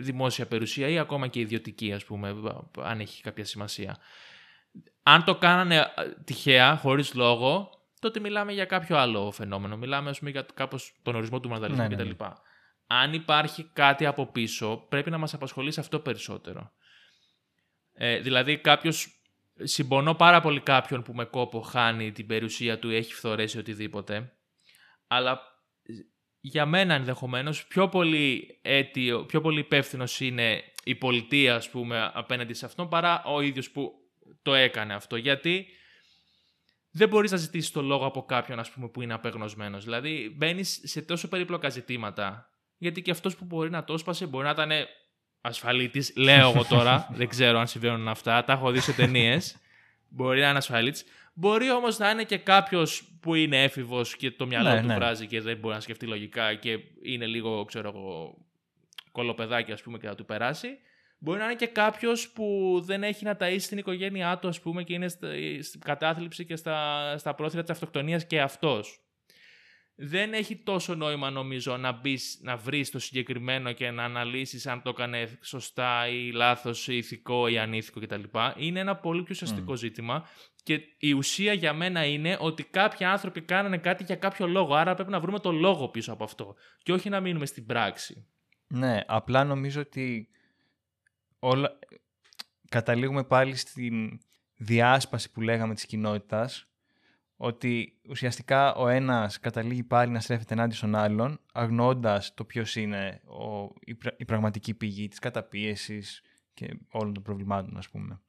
δημόσια περιουσία ή ακόμα και ιδιωτική, ας πούμε, αν έχει κάποια σημασία. Αν το κάνανε ε, τυχαία, χωρίς λόγο, τότε μιλάμε για κάποιο άλλο φαινόμενο. Μιλάμε, ας πούμε, για κάπως τον ορισμό του μανταλισμού Ναι, ναι, κτλ. Αν υπάρχει κάτι από πίσω, πρέπει να μας απασχολήσει αυτό περισσότερο. Ε, δηλαδή, κάποιος συμπονώ πάρα πολύ κάποιον που με κόπο χάνει την περιουσία του ή έχει φθορέσει οτιδήποτε, αλλά για μένα ενδεχομένως πιο πολύ αίτιο, πιο πολύ υπεύθυνος είναι η πολιτεία ας πούμε απέναντι σε αυτόν παρά ο ίδιος που το έκανε αυτό. Γιατί δεν μπορείς να ζητήσεις το λόγο από κάποιον ας πούμε που είναι απεγνωσμένος. Δηλαδή μπαίνεις σε τόσο περίπλοκα ζητήματα γιατί και αυτός που μπορεί να το έσπασε μπορεί να ήταν ασφαλίτης. Λέω εγώ τώρα, δεν ξέρω αν συμβαίνουν αυτά, τα έχω δει σε ταινίες. Μπορεί να είναι ασφαλίτης. Μπορεί όμως να είναι και κάποιος που είναι έφηβος και το μυαλό Ναι, του ναι. βράζει και δεν μπορεί να σκεφτεί λογικά και είναι λίγο, ξέρω εγώ, κολοπεδάκι, ας πούμε, και θα του περάσει. Μπορεί να είναι και κάποιος που δεν έχει να ταΐσει την οικογένειά του, ας πούμε, και είναι στη- στην κατάθλιψη και στα, στα πρόθυρα της αυτοκτονίας και αυτός. Δεν έχει τόσο νόημα, νομίζω, να μπεις να βρεις το συγκεκριμένο και να αναλύσεις αν το έκανε σωστά ή λάθος, ή ηθικό ή ανήθικο κτλ. Είναι ένα πολύ πιο ουσιαστικό ζήτημα και η ουσία για μένα είναι ότι κάποιοι άνθρωποι κάνανε κάτι για κάποιο λόγο. Άρα πρέπει να βρούμε το λόγο πίσω από αυτό. Και όχι να μείνουμε στην πράξη. Ναι, απλά νομίζω ότι όλα... καταλήγουμε πάλι στην διάσπαση που λέγαμε της κοινότητας ότι ουσιαστικά ο ένας καταλήγει πάλι να στρέφεται ενάντια στον άλλον αγνοώντας το ποιος είναι ο, η, πρα- η πραγματική πηγή της καταπίεσης και όλων των προβλημάτων ας πούμε.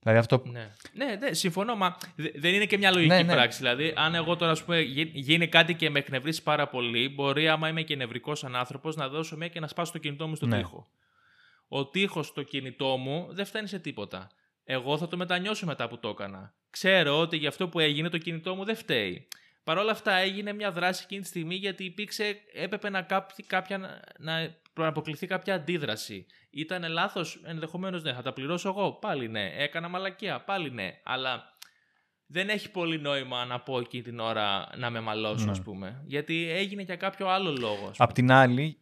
Δηλαδή αυτό Ναι, ναι, ναι συμφωνώ, μα δε- δεν είναι και μια λογική Ναι, ναι. πράξη. Δηλαδή, αν εγώ τώρα ας πούμε, γι- γίνει κάτι και με εκνευρίσει πάρα πολύ, μπορεί άμα είμαι και νευρικός σαν άνθρωπο να δώσω μια και να σπάσω το κινητό μου στον Ναι. τοίχο. Ο τοίχος στο κινητό μου δεν φτάνει σε τίποτα. Εγώ θα το μετανιώσω μετά που το έκανα. Ξέρω ότι για αυτό που έγινε το κινητό μου δεν φταίει. Παρ' όλα αυτά έγινε μια δράση εκείνη τη στιγμή γιατί υπήρξε, έπρεπε να, κάποιοι- κάποια, να, να αποκληθεί κάποια αντίδραση. Ήταν λάθος, ενδεχομένως ναι. Θα τα πληρώσω εγώ, πάλι ναι. Έκανα μαλακία, πάλι ναι. Αλλά δεν έχει πολύ νόημα να πω εκείνη την ώρα να με μαλώσω, Ναι. ας πούμε. Γιατί έγινε για κάποιο άλλο λόγο. ας πούμε. απ' την άλλη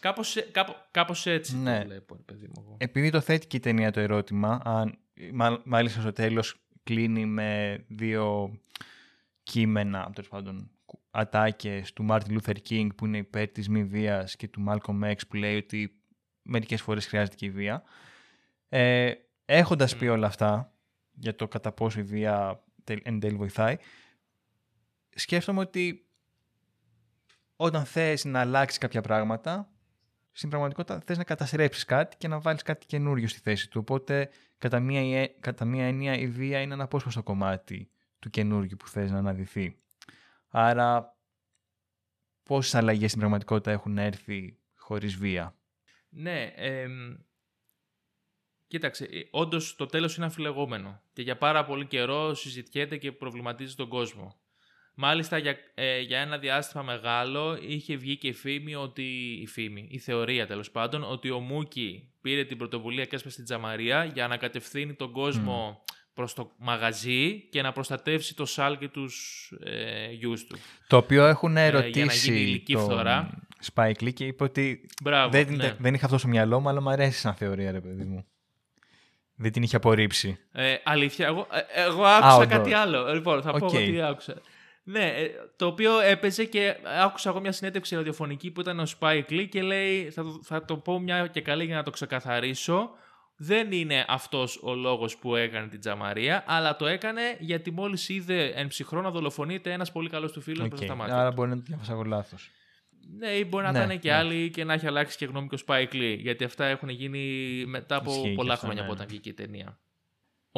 Κάπως, ε- κάπω- κάπως έτσι Ναι. το βλέπω, ρε παιδί μου. εγώ. επειδή το θέτει και η ταινία το ερώτημα, αν, μα- μάλιστα στο τέλος κλείνει με δύο κείμενα, τέλος πάντων, ατάκες του Μάρτιν Λούθερ Κινγκ που είναι υπέρ της μη βίας και του Μάλκομ Εξ που λέει ότι μερικές φορές χρειάζεται και η βία. Ε, έχοντας πει όλα αυτά για το κατά πόσο η βία τελ- εν τέλει βοηθάει, σκέφτομαι ότι όταν θες να αλλάξεις κάποια πράγματα, στην πραγματικότητα θες να καταστρέψεις κάτι και να βάλεις κάτι καινούριο στη θέση του. Οπότε, κατά μία, ε- κατά μία έννοια, η βία είναι ένα αναπόσπαστο κομμάτι του καινούριου που θες να αναδυθεί. Άρα, πόσες αλλαγές στην πραγματικότητα έχουν έρθει χωρίς βία; Ναι, εμ, κοίταξε, όντως το τέλος είναι αμφιλεγόμενο και για πάρα πολύ καιρό συζητιέται και προβληματίζει τον κόσμο. Μάλιστα για, ε, για ένα διάστημα μεγάλο είχε βγει και η φήμη ότι, η φήμη, η θεωρία τέλος πάντων, ότι ο Μούκη πήρε την πρωτοβουλία και έσπασε την τζαμαρία για να κατευθύνει τον κόσμο προς το μαγαζί και να προστατεύσει το Σάλ και τους ε, γιους του. Το οποίο έχουν για να ερωτήσει γίνει ηλική τον φθορά. Spike Lee και είπε ότι Μπράβο, δεν, ναι. δεν είχα αυτό στο μυαλό μου, αλλά μου αρέσει σαν θεωρία, ρε παιδί μου. Δεν την είχε απορρίψει. Ε, αλήθεια, εγώ, ε, εγώ άκουσα όντως. κάτι άλλο. Λοιπόν, θα πω Οκ. εγώ τι άκουσα. Ναι, ε, το οποίο έπαιζε και άκουσα εγώ μια συνέντευξη ραδιοφωνική που ήταν ο Spike Lee και λέει, θα, το- θα το πω μια και καλή για να το ξεκαθαρίσω, δεν είναι αυτός ο λόγος που έκανε την τζαμαρία, αλλά το έκανε γιατί μόλις είδε εν ψυχρώ να δολοφονείται ένας πολύ καλός του φίλος Οκ. μπροστά στα μάτια Άρα του. μπορεί να το διάβασα εγώ λάθος. Ναι, ή μπορεί να Ναι, ήταν και ναι. άλλοι και να έχει αλλάξει και γνώμη και ο Spike Lee. Γιατί αυτά έχουν γίνει μετά από Ισχύει και πολλά αυτό, χρόνια ναι, από ναι. όταν βγήκε η ταινία.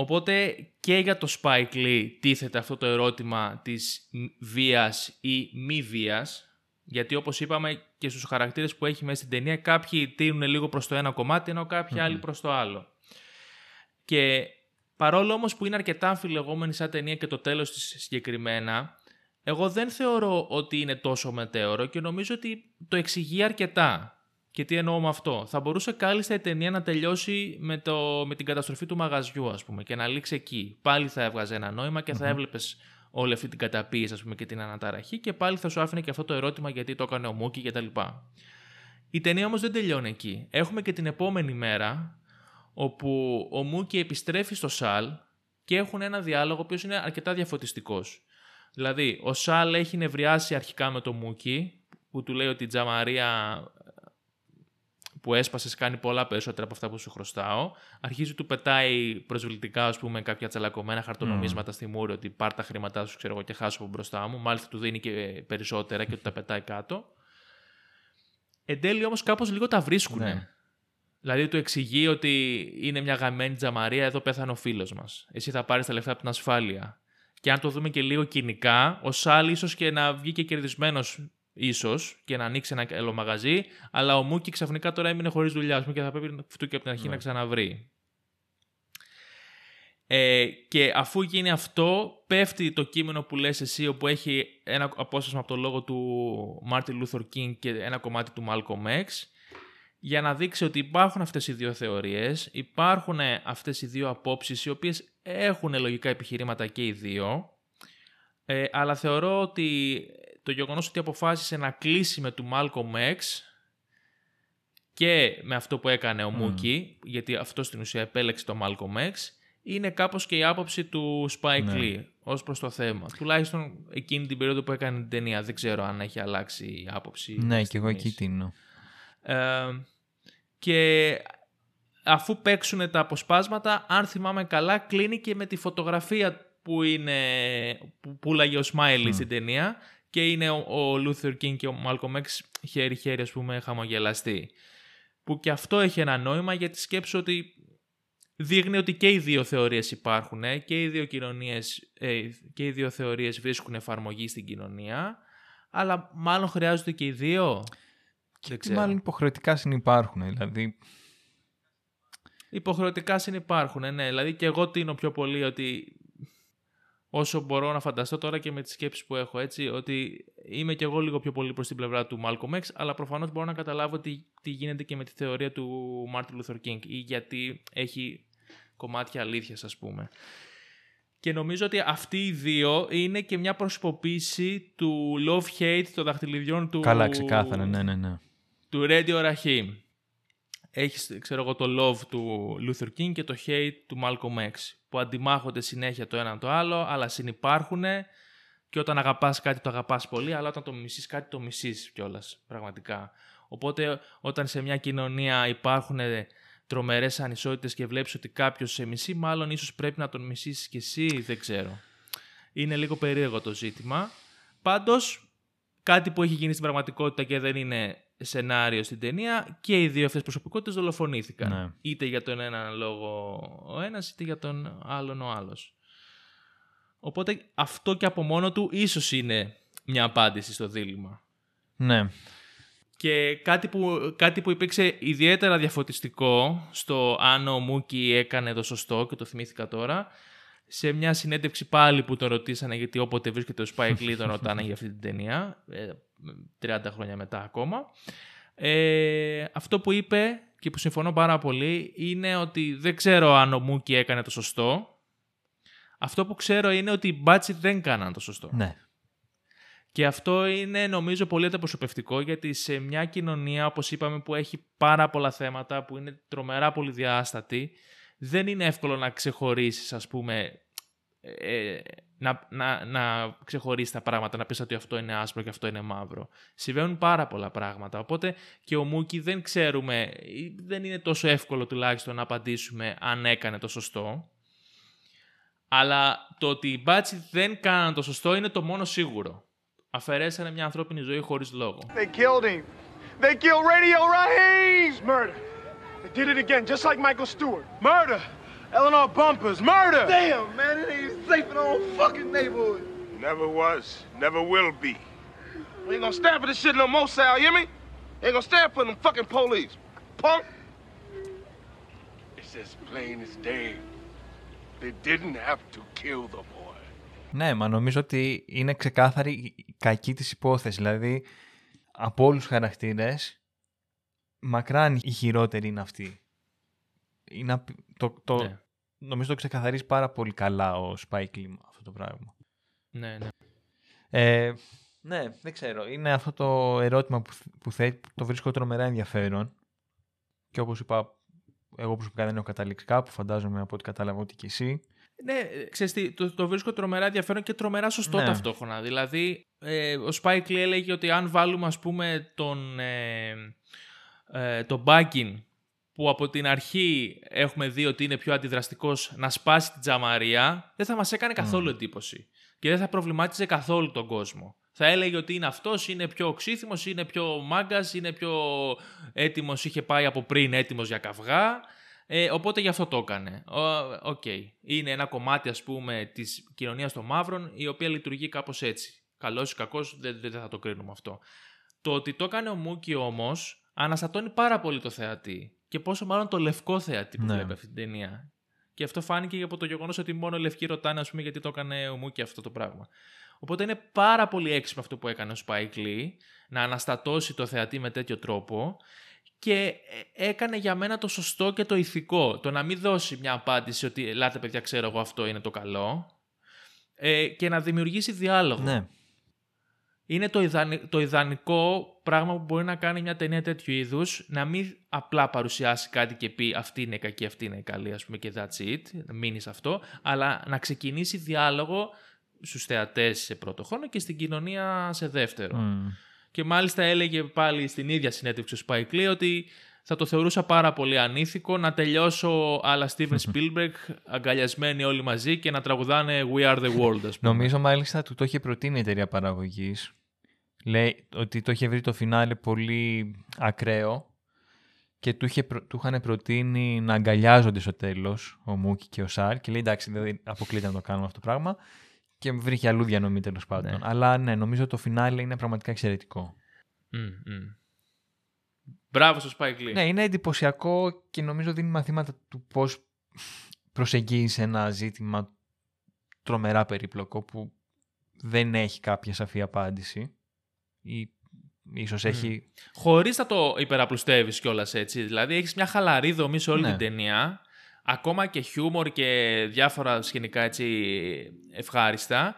Οπότε και για το Spike Lee τίθεται αυτό το ερώτημα της μ- βίας ή μη βίας. Γιατί όπως είπαμε και στους χαρακτήρες που έχει μέσα στην ταινία κάποιοι τείνουν λίγο προς το ένα κομμάτι ενώ κάποιοι άλλοι προς το άλλο. Και παρόλο όμως που είναι αρκετά αμφιλεγόμενη σαν ταινία και το τέλος της συγκεκριμένα, εγώ δεν θεωρώ ότι είναι τόσο μετέωρο και νομίζω ότι το εξηγεί αρκετά. Και τι εννοώ με αυτό. Θα μπορούσε κάλλιστα η ταινία να τελειώσει με, το, με την καταστροφή του μαγαζιού, ας πούμε, και να λήξει εκεί. Πάλι θα έβγαζε ένα νόημα και θα έβλεπες όλη αυτή την καταπίεση, ας πούμε, και την αναταραχή και πάλι θα σου άφηνε και αυτό το ερώτημα γιατί το έκανε ο Μούκη κτλ. Η ταινία όμως δεν τελειώνει εκεί. Έχουμε και την επόμενη μέρα όπου ο Μούκη επιστρέφει στο Σαλ και έχουν ένα διάλογο ο οποίος είναι αρκετά διαφωτιστικός. Δηλαδή, ο Σαλ έχει νευριάσει αρχικά με το Μούκη που του λέει ότι η Τζαμαρία που έσπασες κάνει πολλά περισσότερα από αυτά που σου χρωστάω. Αρχίζει του πετάει προσβλητικά, ας πούμε, κάποια τσαλακωμένα χαρτονομίσματα στη μούρη ότι πάρ τα χρήματά σου, ξέρω εγώ, και χάσω από μπροστά μου. Μάλιστα του δίνει και περισσότερα και του τα πετάει κάτω. Εν τέλει όμως κάπως λίγο τα βρίσκουν. Ναι. Δηλαδή του εξηγεί ότι είναι μια γαμημένη τζαμαρία, εδώ πέθανε ο φίλος μας. Εσύ θα πάρεις τα λεφτά από την ασφάλεια. Και αν το δούμε και λίγο κυνικά, ο Σάλ ίσως και να βγει και κερδισμένος ίσως και να ανοίξει ένα άλλο μαγαζί, αλλά ο Μούκι ξαφνικά τώρα έμεινε χωρίς δουλειά. Ας πούμε, και θα πρέπει να φτου και από την αρχή να ξαναβρεί. Ε, και αφού γίνει αυτό, πέφτει το κείμενο που λες εσύ, όπου έχει ένα απόσπασμα από το λόγο του Martin Luther King και ένα κομμάτι του Malcolm X, για να δείξει ότι υπάρχουν αυτές οι δύο θεωρίες, υπάρχουν αυτές οι δύο απόψεις, οι οποίες έχουν λογικά επιχειρήματα και οι δύο, ε, αλλά θεωρώ ότι το γεγονός ότι αποφάσισε να κλείσει με του Malcolm X και με αυτό που έκανε ο Μούκη, γιατί αυτό στην ουσία επέλεξε το Malcolm X, είναι κάπως και η άποψη του Spike Ναι. Lee ως προς το θέμα. Τουλάχιστον εκείνη την περίοδο που έκανε την ταινία. Δεν ξέρω αν έχει αλλάξει η άποψη. Ναι, μέχρι και εγώ εκεί στιγμής. τίνω. Ε, και αφού παίξουν τα αποσπάσματα, αν θυμάμαι καλά, κλείνει και με τη φωτογραφία που, είναι, που πουλάγε ο Smiley στην ταινία και είναι ο, ο Luther King και ο Malcolm X χέρι-χέρι, ας πούμε, χαμογελαστοί. Που και αυτό έχει ένα νόημα γιατί σκέψω ότι δείχνει ότι και οι δύο θεωρίες υπάρχουν ε, και οι δύο, κοινωνίες, ε, και οι δύο θεωρίες βρίσκουν εφαρμογή στην κοινωνία αλλά μάλλον χρειάζονται και οι δύο. Δεν Τι μάλλον υποχρεωτικά συνυπάρχουν. Δηλαδή, Υποχρεωτικά συνυπάρχουν, ναι. Δηλαδή και εγώ τίνω πιο πολύ ότι όσο μπορώ να φανταστώ τώρα και με τις σκέψεις που έχω έτσι, ότι είμαι και εγώ λίγο πιο πολύ προς την πλευρά του Malcolm X, αλλά προφανώς μπορώ να καταλάβω τι, τι γίνεται και με τη θεωρία του Martin Luther King ή γιατί έχει κομμάτια αλήθειας ας πούμε. Και νομίζω ότι αυτοί οι δύο είναι και μια προσωποποίηση του love-hate των δαχτυλιδιών του... καλά, ξεκάθαρα, ναι, ναι, ναι. του Radio Rahim. Έχεις, ξέρω εγώ, το love του Luther King και το hate του Malcolm X, που αντιμάχονται συνέχεια το ένα το άλλο, αλλά συνυπάρχουν και όταν αγαπάς κάτι το αγαπάς πολύ, αλλά όταν το μισείς κάτι το μισείς κιόλας, πραγματικά. Οπότε όταν σε μια κοινωνία υπάρχουν τρομερές ανισότητες και βλέπεις ότι κάποιος σε μισεί, μάλλον ίσως πρέπει να τον μισήσεις κι εσύ, δεν ξέρω. Είναι λίγο περίεργο το ζήτημα. Πάντως, κάτι που έχει γίνει στην πραγματικότητα και δεν είναι σενάριο στην ταινία και οι δύο αυτές προσωπικότητες δολοφονήθηκαν. Ναι. Είτε για τον έναν λόγο ο ένας, είτε για τον άλλον ο άλλος. Οπότε αυτό και από μόνο του ίσως είναι μια απάντηση στο δίλημα. Ναι, Και κάτι που, κάτι που υπήρξε ιδιαίτερα διαφωτιστικό στο αν ο Μούκη έκανε το σωστό και το θυμήθηκα τώρα, σε μια συνέντευξη πάλι που τον ρωτήσανε, γιατί όποτε βρίσκεται ο Spike Lee τον ρωτάνε για αυτή την ταινία, ε, 30 χρόνια μετά ακόμα. Ε, αυτό που είπε και που συμφωνώ πάρα πολύ είναι ότι δεν ξέρω αν ο Μούκη έκανε το σωστό. Αυτό που ξέρω είναι ότι οι μπάτσι δεν κάναν το σωστό. ναι. Και αυτό είναι νομίζω πολύ ανταπροσωπευτικό γιατί σε μια κοινωνία, όπως είπαμε, που έχει πάρα πολλά θέματα, που είναι τρομερά πολυδιάστατη, δεν είναι εύκολο να ξεχωρίσεις, ας πούμε, ε, να, να, να ξεχωρίσει τα πράγματα, να πεις ότι αυτό είναι άσπρο και αυτό είναι μαύρο. Συμβαίνουν πάρα πολλά πράγματα, οπότε και ο Μούκι δεν ξέρουμε, ή δεν είναι τόσο εύκολο τουλάχιστον να απαντήσουμε αν έκανε το σωστό. Αλλά το ότι οι μπάτσι δεν κάναν το σωστό είναι το μόνο σίγουρο. Αφαιρέσανε μια ανθρώπινη ζωή χωρίς λόγο. They killed him. They killed Radio Raheem. Murder. They did it again, just like Michael Stewart. Murder. Eleanor Bumpers. Murder. Damn, man, it ain't safe in our own fucking neighborhood. Never was, never will be. We ain't gonna stand for this shit no more, Sal, you hear me? Ain't gonna stand for them fucking police. Punk. It's as plain as day. They didn't have to kill the boy. Ναι, μα νομίζω ότι είναι ξεκάθαρη η κακή της υπόθεση. Δηλαδή, από όλους τους χαρακτήρες, μακράν η χειρότερη είναι αυτή. Είναι, απ- το, το, Ναι. Νομίζω το ξεκαθαρίζει πάρα πολύ καλά ο Spike Lee αυτό το πράγμα. Ναι, ναι. Ε, ναι, δεν ξέρω. Είναι αυτό το ερώτημα που, που θέτει, που το βρίσκω τρομερά ενδιαφέρον. Και όπως είπα, εγώ προσωπικά δεν έχω καταλήξει κάπου, φαντάζομαι από ό,τι κατάλαβα ότι και εσύ. Ναι, ε, ξέρεις τι, το, το βρίσκω τρομερά ενδιαφέρον και τρομερά σωστό Ναι. ταυτόχρονα. Δηλαδή, ε, ο Spike Lee έλεγε ότι αν βάλουμε, ας πούμε, τον, ε, ε, τον Μπάκιν, που από την αρχή έχουμε δει ότι είναι πιο αντιδραστικός να σπάσει την τζαμαρία, δεν θα μας έκανε καθόλου εντύπωση. Και δεν θα προβλημάτιζε καθόλου τον κόσμο. Θα έλεγε ότι είναι αυτός, είναι πιο οξύθυμος, είναι πιο μάγκας, είναι πιο έτοιμος, είχε πάει από πριν έτοιμος για καυγά. Ε, οπότε γι' αυτό το έκανε. Ο- Οκ. Είναι ένα κομμάτι, ας πούμε, της κοινωνίας των μαύρων, η οποία λειτουργεί κάπως έτσι. Καλός ή κακός, δεν, δεν θα το κρίνουμε αυτό. Το ότι το έκανε ο Μούκι όμως, αναστατώνει πάρα πολύ το θεατή. Και πόσο μάλλον το λευκό θεατή που Ναι. βλέπει αυτή την ταινία. Και αυτό φάνηκε από το γεγονός ότι μόνο οι λευκοί ρωτάνε, ας πούμε, γιατί το έκανε ο Μούκι αυτό το πράγμα. Οπότε είναι πάρα πολύ έξυπνο αυτό που έκανε ο Spike Lee, να αναστατώσει το θεατή με τέτοιο τρόπο και ε, έκανε για μένα το σωστό και το ηθικό. Το να μην δώσει μια απάντηση ότι «Ελάτε παιδιά, ξέρω εγώ αυτό είναι το καλό» ε, και να δημιουργήσει διάλογο. Ναι. Είναι το, ιδανι- το ιδανικό πράγμα που μπορεί να κάνει μια ταινία τέτοιου είδους, να μην απλά παρουσιάσει κάτι και πει αυτή είναι η κακή, αυτή είναι η καλή, ας πούμε, και that's it, να μείνεις σε αυτό, αλλά να ξεκινήσει διάλογο στους θεατές σε πρώτο χρόνο και στην κοινωνία σε δεύτερο. Μμ. Και μάλιστα έλεγε πάλι στην ίδια συνέντευξη ο Spike Lee ότι θα το θεωρούσα πάρα πολύ ανήθικο να τελειώσω άλλα Steven Spielberg αγκαλιασμένοι όλοι μαζί και να τραγουδάνε We Are The World, ας πούμε. Νομίζω μάλιστα του το είχε προτείνει η εταιρεία παραγωγής. Λέει ότι το είχε βρει το φινάλε πολύ ακραίο και του, είχε, προ- του είχαν προτείνει να αγκαλιάζονται στο τέλος ο Μούκη και ο Σάρ και λέει εντάξει δεν αποκλείται να το κάνουμε αυτό το πράγμα και βρήκε αλλού διανομή τέλος πάντων. Ναι. Αλλά ναι, νομίζω το φινάλε είναι πραγματικά εξαιρετικό. Μμ, μμ. Μπράβο στο Spike Lee. Ναι, είναι εντυπωσιακό και νομίζω δίνει μαθήματα του πώς προσεγγίζει ένα ζήτημα τρομερά περίπλοκο που δεν έχει κάποια σαφή απάντηση ή ίσως έχει... Χωρίς να το υπεραπλουστεύεις κιόλας έτσι. Δηλαδή έχεις μια χαλαρή δομή σε όλη Ναι. την ταινία. Ακόμα και χιούμορ και διάφορα σκηνικά έτσι ευχάριστα.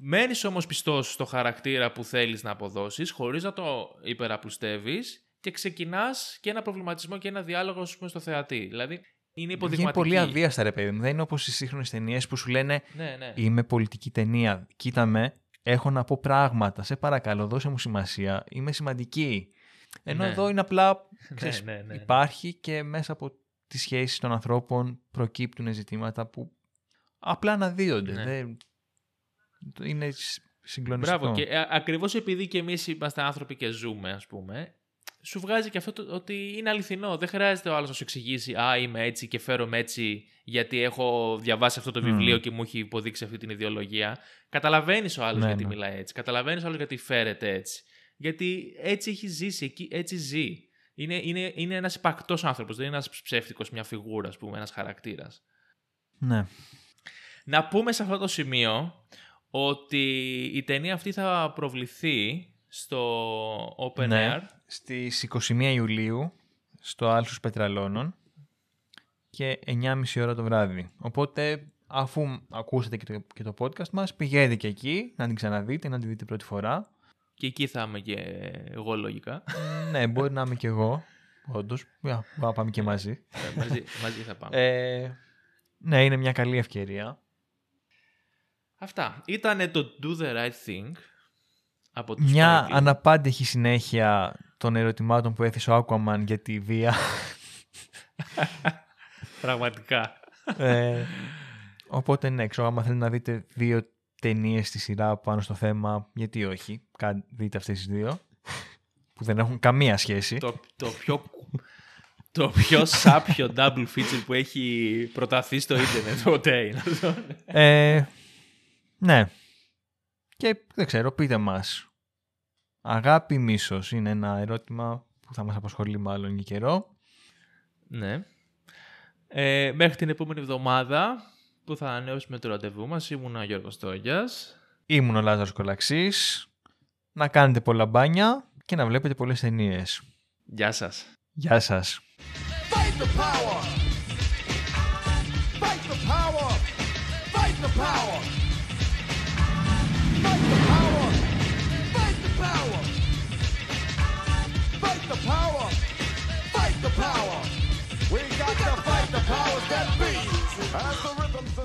Μένεις όμως πιστός στο χαρακτήρα που θέλεις να αποδώσεις, χωρίς να το υπεραπλουστεύεις και ξεκινάς και ένα προβληματισμό και ένα διάλογο ας πούμε, στο θεατή. Δηλαδή είναι Είναι υποδειγματική. πολύ αβίαστα ρε παιδί μου. Δεν είναι όπως οι σύγχρονες ταινίες που σου λένε Ναι, ναι. είμαι πολιτική ταινία, κοίτα με, έχω να πω πράγματα, σε παρακαλώ δώσε μου σημασία, είμαι σημαντική. Ενώ Ναι. εδώ είναι απλά, Ναι, ξέρεις, ναι, ναι. υπάρχει και μέσα από τις σχέσεις των ανθρώπων προκύπτουν ζητήματα που απλά αναδύονται. Ναι. Δεν... Είναι σ- συγκλονιστικό. Μπράβο. Και ακριβώς επειδή και εμείς είμαστε άνθρωποι και ζούμε, ας πούμε, σου βγάζει και αυτό το, ότι είναι αληθινό. Δεν χρειάζεται ο άλλος να σου εξηγήσει Α, είμαι έτσι και φέρομαι έτσι γιατί έχω διαβάσει αυτό το βιβλίο και μου έχει υποδείξει αυτή την ιδεολογία. Καταλαβαίνεις ο άλλος Ναι, γιατί ναι. μιλάει έτσι. Καταλαβαίνεις ο άλλος γιατί φέρεται έτσι. Γιατί έτσι έχει ζήσει, εκεί, έτσι ζει. Είναι, είναι, είναι ένας υπαρκτός άνθρωπος, δεν είναι ένας ψεύτικος, μια φιγούρα, ας πούμε, ένας χαρακτήρας. Ναι. Να πούμε σε αυτό το σημείο ότι η ταινία αυτή θα προβληθεί στο Open ναι. Air. Στις 21 Ιουλίου στο Άλσους Πετραλώνων και 9.30 ώρα το βράδυ. Οπότε αφού ακούσατε και το, και το podcast μας, πηγαίνετε και εκεί να την ξαναδείτε, να την δείτε πρώτη φορά. Και εκεί θα είμαι και εγώ λογικά. ναι, μπορεί να είμαι και εγώ, όντως. Για, να πάμε και μαζί. Ε, μαζί, μαζί θα πάμε. Ε, ναι, είναι μια καλή ευκαιρία. Αυτά. Ήταν το Do the Right Thing από τους Μια Spike Lee. αναπάντεχη συνέχεια των ερωτημάτων που έθεσε ο Aquaman για τη βία. Πραγματικά. ε, οπότε ναι, ξέρω, άμα θέλετε να δείτε δύο ταινίες στη σειρά πάνω στο θέμα, γιατί όχι, κα- δείτε αυτές τις δύο, που δεν έχουν καμία σχέση. το, το πιο το πιο σάπιο double feature που έχει προταθεί στο ίντερνετ ποτέ είναι αυτό. Ε, ναι. Και δεν ξέρω, πείτε μας. Αγάπη ή μίσος είναι ένα ερώτημα που θα μας απασχολεί μάλλον για καιρό. ναι. Ε, μέχρι την επόμενη εβδομάδα που θα ανανεώσουμε το ραντεβού μας ήμουν ο Γιώργος Τόγιας. Ήμουν ο Λάζαρος Κολαξής. Να κάνετε πολλά μπάνια και να βλέπετε πολλές ταινίες. Γεια σας. Γεια σας. Fight the power! Fight the power! Fight the power! the power. We got to fight the powers that be. As the rhythm.